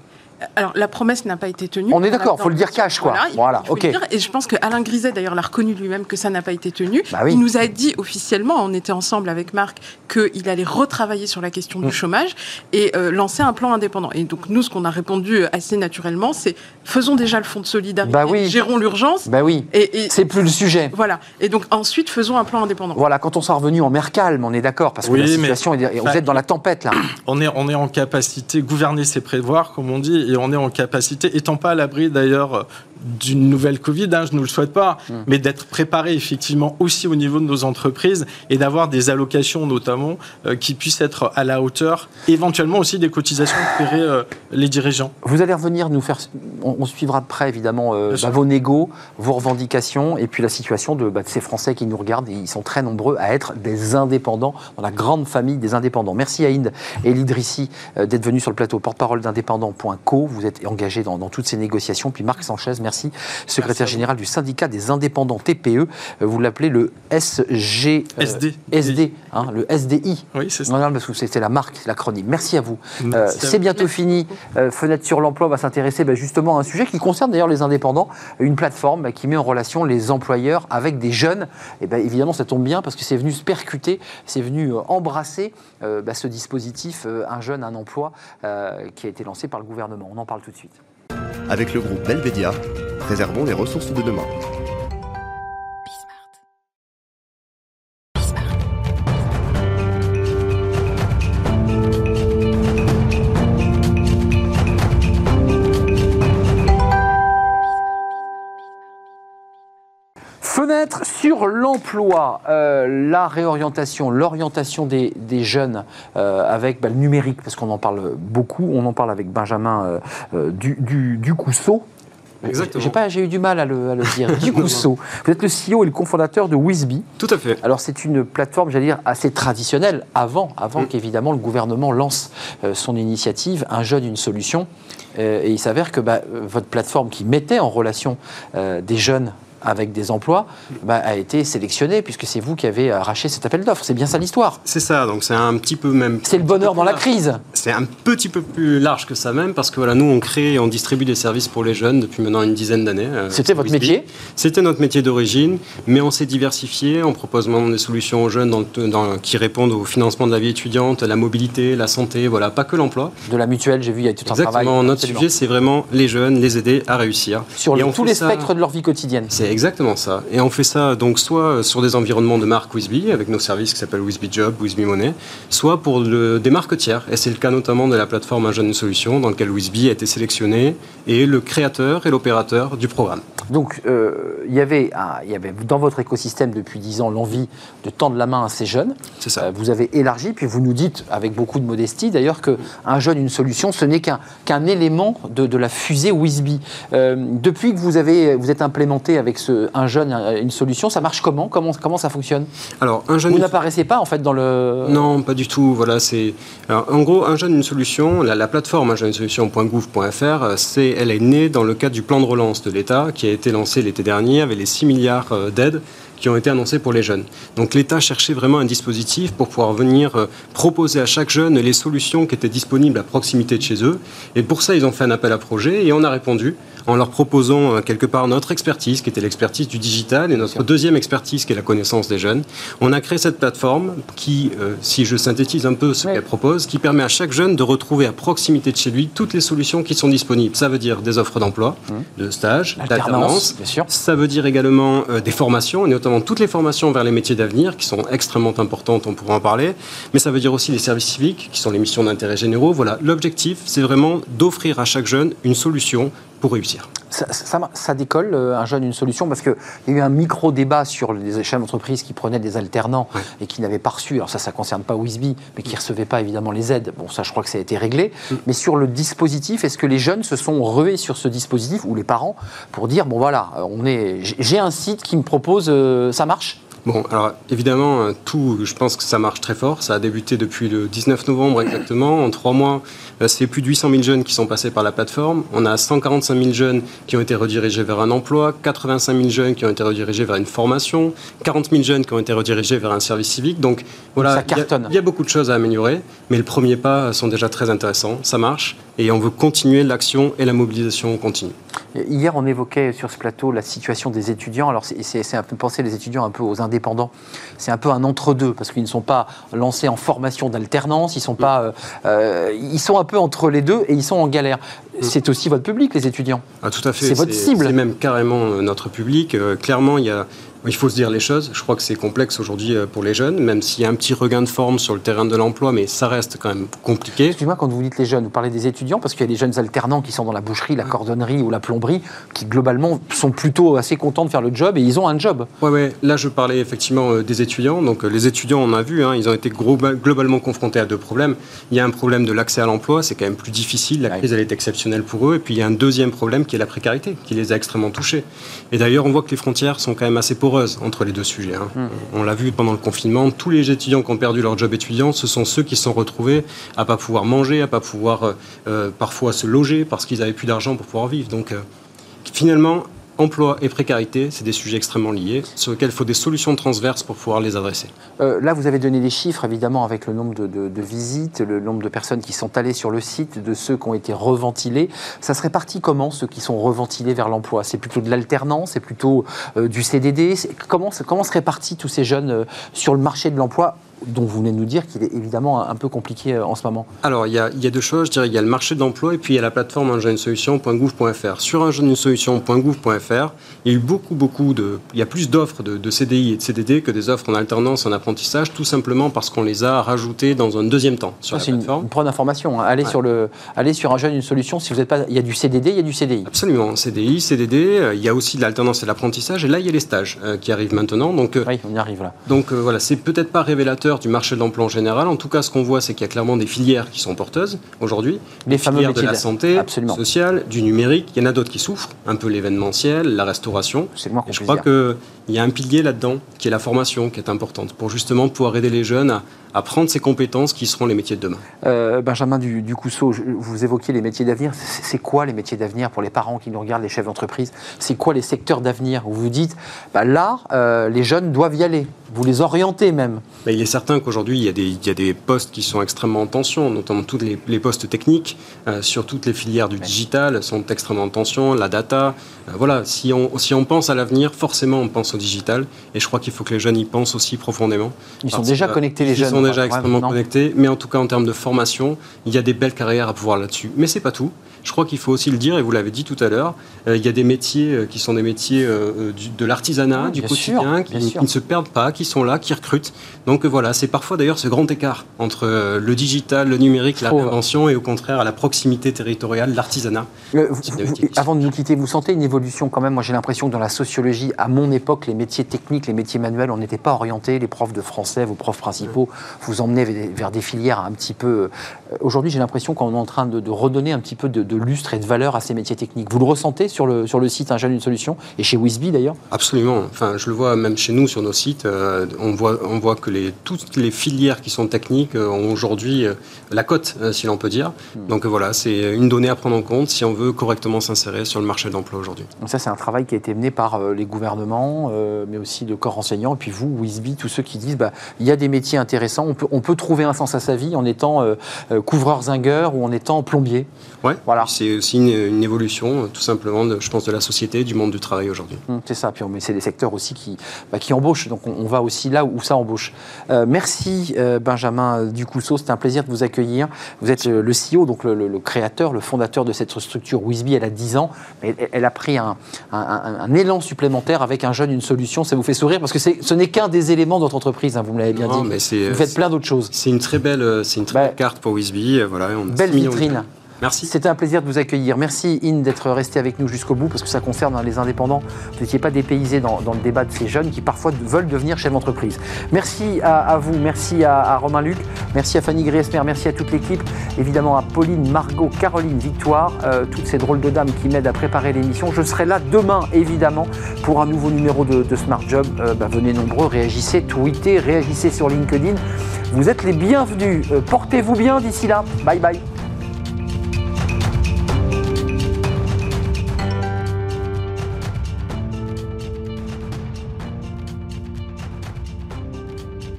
Alors, la promesse n'a pas été tenue. On est d'accord, faut le dire cash, quoi. Voilà, il- Voilà, il faut ok. le dire. Et je pense que Alain Griset, d'ailleurs, l'a reconnu lui-même que ça n'a pas été tenu. Bah oui. Il nous a dit officiellement, on était ensemble avec Marc, qu'il allait retravailler sur la question Mm. du chômage et euh, lancer un plan indépendant. Et donc, nous, ce qu'on a répondu assez naturellement, c'est faisons déjà le fonds de solidarité, Bah oui. gérons l'urgence. Ben oui, Et, et- c'est plus le sujet. voilà. Et donc, ensuite, faisons un plan indépendant. Voilà, quand on sera revenu en mer calme, on est d'accord, parce que Oui, la mais- situation, est... vous Bah, êtes dans la tempête là. On est, on est en capacité, gouverner c'est prévoir, comme on dit, et on est en capacité, étant pas à l'abri d'ailleurs d'une nouvelle Covid, hein, je ne le souhaite pas, Hmm. mais d'être préparé effectivement aussi au niveau de nos entreprises et d'avoir des allocations notamment euh, qui puissent être à la hauteur, éventuellement aussi des cotisations que paieraient euh, les dirigeants. Vous allez revenir nous faire. On, on suivra de près évidemment euh, bah, vos négos, vos revendications et puis la situation de, bah, de ces Français qui nous regardent et ils sont très nombreux à être des indépendants dans la grande famille des indépendants. Merci à Inde et Lidrissi d'être venus sur le plateau porte-parole d'indépendants.co. Vous êtes engagé dans, dans toutes ces négociations. Puis Marc Sanchez, merci, secrétaire général du syndicat des indépendants TPE. Euh, Vous l'appelez le SG. euh, SD. SD, hein, le SDI. Oui, c'est ça. Non, non, parce que c'était la marque, l'acronyme. Merci à vous. Euh, Merci à c'est vous. bientôt fini. Euh, Fenêtre sur l'emploi va s'intéresser bah, justement à un sujet qui concerne d'ailleurs les indépendants, une plateforme bah, qui met en relation les employeurs avec des jeunes. Et ben évidemment, ça tombe bien parce que c'est venu se percuter, c'est venu embrasser euh, bah, ce dispositif euh, Un jeune, un emploi euh, qui a été lancé par le gouvernement. On en parle tout de suite. Avec le groupe Belvedia, préservons les ressources de demain. Sur l'emploi, euh, la réorientation, l'orientation des, des jeunes euh, avec bah, le numérique, parce qu'on en parle beaucoup, on en parle avec Benjamin euh, euh, du, du, Ducousseau. Exactement. J'ai pas, j'ai eu du mal à le, à le dire. Ducousseau. Vous êtes le CEO et le cofondateur de Wisby. Tout à fait. Alors c'est une plateforme, j'allais dire, assez traditionnelle, avant, avant Mm. qu'évidemment le gouvernement lance euh, son initiative, Un jeune, une solution. Euh, et il s'avère que bah, votre plateforme qui mettait en relation euh, des jeunes avec des emplois bah, a été sélectionnée, puisque c'est vous qui avez arraché cet appel d'offres. C'est bien ça l'histoire. C'est ça, donc c'est un petit peu même. C'est le bonheur dans la crise. C'est un petit peu plus large que ça même, parce que voilà, nous on crée et on distribue des services pour les jeunes depuis maintenant une dizaine d'années. euh, C'était votre métier C'était notre métier d'origine, mais on s'est diversifié en proposant des solutions aux jeunes dans le- dans- qui répondent au financement de la vie étudiante, la mobilité, la santé, voilà, pas que l'emploi. de la mutuelle, j'ai vu, il y a tout un travail. Exactement, notre sujet c'est vraiment les jeunes, les aider à réussir. Sur Et le- on tous les ça- spectres de leur vie quotidienne. C'est exactement ça. Et on fait ça donc soit sur des environnements de marque Wisby, avec nos services qui s'appellent Wisby Job, Wisby Money, soit pour le- des marques tiers. Et c'est le cas notamment de la plateforme Un jeune une solution, dans laquelle Wisby a été sélectionné et le créateur et l'opérateur du programme. Donc, euh, il, y avait un- il y avait dans votre écosystème depuis 10 ans l'envie de tendre la main à ces jeunes. C'est ça. Euh, vous avez élargi, puis vous nous dites, avec beaucoup de modestie d'ailleurs, qu'un jeune, une solution, ce n'est qu'un qu'un élément de, de la fusée Wisby. Euh, depuis que vous, avez, vous êtes implémenté avec ce, un jeune, un- une solution, ça marche comment? Comment, comment ça fonctionne? Alors, un jeune Vous n'apparaissez pas en fait dans le... Non, pas du tout. Voilà, c'est en gros un jeune une solution. La, la plateforme un jeune une solution.gouv.fr, euh, c'est elle est née dans le cadre du plan de relance de l'État qui a été lancé l'été dernier avec les 6 milliards euh, d'aides qui ont été annoncés pour les jeunes. Donc l'État cherchait vraiment un dispositif pour pouvoir venir euh, proposer à chaque jeune les solutions qui étaient disponibles à proximité de chez eux. Et pour ça, ils ont fait un appel à projet et on a répondu en leur proposant euh, quelque part notre expertise, qui était l'expertise du digital, et notre deuxième expertise, qui est la connaissance des jeunes. On a créé cette plateforme qui, euh, si je synthétise un peu ce Oui. qu'elle propose, qui permet à chaque jeune de retrouver à proximité de chez lui toutes les solutions qui sont disponibles. Ça veut dire des offres d'emploi, de stage, Alternance, d'alternance. Ça veut dire également euh, des formations, et notamment toutes les formations vers les métiers d'avenir, qui sont extrêmement importantes, on pourra en parler. Mais ça veut dire aussi les services civiques, qui sont les missions d'intérêt généraux. Voilà, l'objectif, c'est vraiment d'offrir à chaque jeune une solution pour réussir. Ça, ça- ça décolle, euh, un jeune, une solution, parce qu'il y a eu un micro-débat sur les échelles d'entreprise qui prenaient des alternants et qui n'avaient pas reçu, alors ça, ça ne concerne pas Wisby, mais qui ne recevaient pas évidemment les aides. Bon, ça, je crois que ça a été réglé. Mm. Mais sur le dispositif, est-ce que les jeunes se sont rués sur ce dispositif, ou les parents, pour dire, bon voilà, euh, on est, j'ai- j'ai un site qui me propose, euh, ça marche? Bon, alors évidemment, euh, tout, je pense que ça marche très fort. Ça a débuté depuis le 19 novembre exactement. En trois mois, euh, c'est plus de 800 000 jeunes qui sont passés par la plateforme. On a 145 000 jeunes qui ont été redirigés vers un emploi, 85 000 jeunes qui ont été redirigés vers une formation, 40 000 jeunes qui ont été redirigés vers un service civique. Donc voilà, il y a- il y, a beaucoup de choses à améliorer, mais le premier pas sont déjà très intéressants. Ça marche. Et on veut continuer l'action et la mobilisation continue. Hier, on évoquait sur ce plateau la situation des étudiants. Alors, c'est un peu penser les étudiants un peu aux indépendants. C'est un peu un entre-deux parce qu'ils ne sont pas lancés en formation d'alternance. Ils sont pas, euh, euh, ils sont un peu entre les deux et ils sont en galère. Mm. C'est aussi votre public, les étudiants. Ah, tout à fait. C'est votre cible. C'est même carrément euh, notre public. clairement, il y a il faut se dire les choses. Je crois que c'est complexe aujourd'hui euh, pour les jeunes, même s'il y a un petit regain de forme sur le terrain de l'emploi, mais ça reste quand même compliqué. Excusez-moi, quand vous dites les jeunes, vous parlez des étudiants, parce qu'il y a des jeunes alternants qui sont dans la boucherie, la cordonnerie ou la plomberie, qui globalement sont plutôt assez contents de faire le job et ils ont un job. Oui, ouais. là je parlais effectivement euh, des étudiants. Donc euh, les étudiants, on a vu, hein, ils ont été globalement confrontés à deux problèmes. Il y a un problème de l'accès à l'emploi, c'est quand même plus difficile, la crise elle est exceptionnelle pour eux. Et puis il y a un deuxième problème qui est la précarité, qui les a extrêmement touchés. Et d'ailleurs, on voit que les frontières sont quand même assez entre les deux Hein. Hmm. On l'a vu pendant le confinement, tous les étudiants qui ont perdu leur job étudiant, ce sont ceux qui se sont retrouvés à pas pouvoir manger, à pas pouvoir euh, euh, parfois se loger parce qu'ils n'avaient plus d'argent pour pouvoir vivre. Donc euh, finalement, emploi et précarité, c'est des sujets extrêmement liés, sur lesquels il faut des solutions transverses pour pouvoir les adresser. Euh, là, vous avez donné des chiffres, évidemment, avec le nombre de, visites, le nombre de personnes qui sont allées sur le site, de ceux qui ont été reventilés. Ça serait parti comment, ceux qui sont reventilés vers l'emploi? C'est plutôt de l'alternance C'est plutôt euh, du CDD comment, comment se répartissent tous ces jeunes euh, sur le marché de l'emploi dont vous venez de nous dire qu'il est évidemment un peu compliqué euh, en ce moment Alors, il y, a, deux choses. Je dirais il y a le marché de l'emploi et puis il y a la plateforme un Sur un il y a eu beaucoup, beaucoup de. Il y a plus d'offres de, CDI et de CDD que des offres en alternance, en apprentissage, tout simplement parce qu'on les a rajoutées dans un deuxième temps sur C'est une, preuve d'information. Hein. Allez, sur le, allez sur un jeune, une solution. Si vous n'êtes pas. Il y a du CDD, il y a du CDI. Absolument. CDI, CDD. Euh, il y a aussi de l'alternance et de l'apprentissage. Et là, il y a les stages euh, qui arrivent maintenant. Donc, oui, on y arrive là. Donc voilà, c'est peut-être pas révélateur du marché de l'emploi en général. En tout cas, ce qu'on voit, c'est qu'il y a clairement des filières qui sont porteuses aujourd'hui. Les filières de la santé, sociale, du numérique. Il y en a d'autres qui souffrent, un peu l'événementiel, la restauration. je crois qu'il y a un pilier là-dedans qui est la formation, qui est importante pour justement pouvoir aider les jeunes à, à prendre ces compétences qui seront les métiers de demain. Euh, Benjamin du, du vous évoquiez les métiers d'avenir. C'est quoi les métiers d'avenir pour les parents qui nous regardent, les chefs d'entreprise? C'est quoi les secteurs d'avenir? Où vous dites, bah là, euh, les jeunes doivent y aller Vous les orientez même Il est certain qu'aujourd'hui, il, il, y a des postes qui sont extrêmement en tension, notamment tous les, postes techniques, euh, sur toutes les filières du digital sont extrêmement en tension, la data. voilà, si on, si on pense à l'avenir, forcément, on pense au digital. Et je crois qu'il faut que les jeunes y pensent aussi profondément. Ils sont déjà connectés, les jeunes déjà extrêmement connectés, mais en tout cas en termes de formation, il y a des belles carrières à pouvoir là-dessus. Mais c'est pas tout. Je crois qu'il faut aussi le dire, et vous l'avez dit tout à l'heure, euh, il y a des métiers euh, qui sont des métiers euh, de l'artisanat, du quotidien, qui, ne se perdent pas, qui sont là, qui recrutent. Donc voilà, c'est parfois d'ailleurs ce grand écart entre le digital, le numérique, la prévention, et au contraire à la proximité territoriale, l'artisanat. avant de nous quitter, vous sentez une évolution quand même Moi j'ai l'impression que dans la sociologie, à mon époque, les métiers techniques, les métiers manuels, on n'était pas orientés. Les profs de français, vos profs principaux, vous emmenez vers des filières un petit peu. Euh, aujourd'hui, j'ai l'impression qu'on est en train de, redonner un petit peu de, lustre et de valeur à ces métiers techniques. Vous le ressentez sur le, sur le site Un jeune, une solution? Et chez Wisby d'ailleurs? Absolument. Enfin, je le vois même chez nous sur nos sites. Euh, on, voit, on voit que les, toutes les filières qui sont techniques euh, ont aujourd'hui la cote, si l'on peut dire. Hmm. Donc voilà, c'est une donnée à prendre en compte si on veut correctement s'insérer sur le marché de l'emploi aujourd'hui. Donc ça, c'est un travail qui a été mené par les gouvernements, mais aussi le corps enseignant. Et puis vous, Wisby, tous ceux qui disent, bah, il y a des métiers intéressants, on peut, on peut trouver un sens à sa vie en étant euh, couvreur zingueur ou en étant plombier. Ouais, voilà. C'est aussi une, évolution, tout simplement, de, je pense, de la société, du monde du travail aujourd'hui. Hum, c'est ça. Puis c'est des secteurs aussi qui, bah, qui embauchent. Donc on, va aussi là où ça embauche. Euh, merci Benjamin Ducousseau. C'était un plaisir de vous accueillir. Vous êtes le CEO, donc le, créateur, le fondateur de cette structure Wisby. Elle a 10 ans, mais elle, a pris un, un, élan supplémentaire avec un jeune, une solution. Ça vous fait sourire parce que ce n'est qu'un des éléments de votre entreprise. Hein, vous me l'avez bien dit. Mais vous faites plein d'autres choses. C'est une très belle, euh, c'est une très bah, belle carte pour Wisby. Euh, voilà, on belle vitrine. Merci. C'était un plaisir de vous accueillir. Merci In d'être resté avec nous jusqu'au bout parce que ça concerne hein, les indépendants. Vous n'étiez pas dépaysé dans, le débat de ces jeunes qui parfois veulent devenir chef d'entreprise. Merci à, vous, merci à, Romain Luc, merci à Fanny Griesmer, merci à toute l'équipe, évidemment à Pauline, Margot, Caroline, Victoire, euh, toutes ces drôles de dames qui m'aident à préparer l'émission. Je serai là demain évidemment pour un nouveau numéro de, Smart Job. Euh, bah, venez nombreux, réagissez, tweetez, réagissez sur LinkedIn. Vous êtes les bienvenus. Euh, portez-vous bien d'ici là. Bye bye.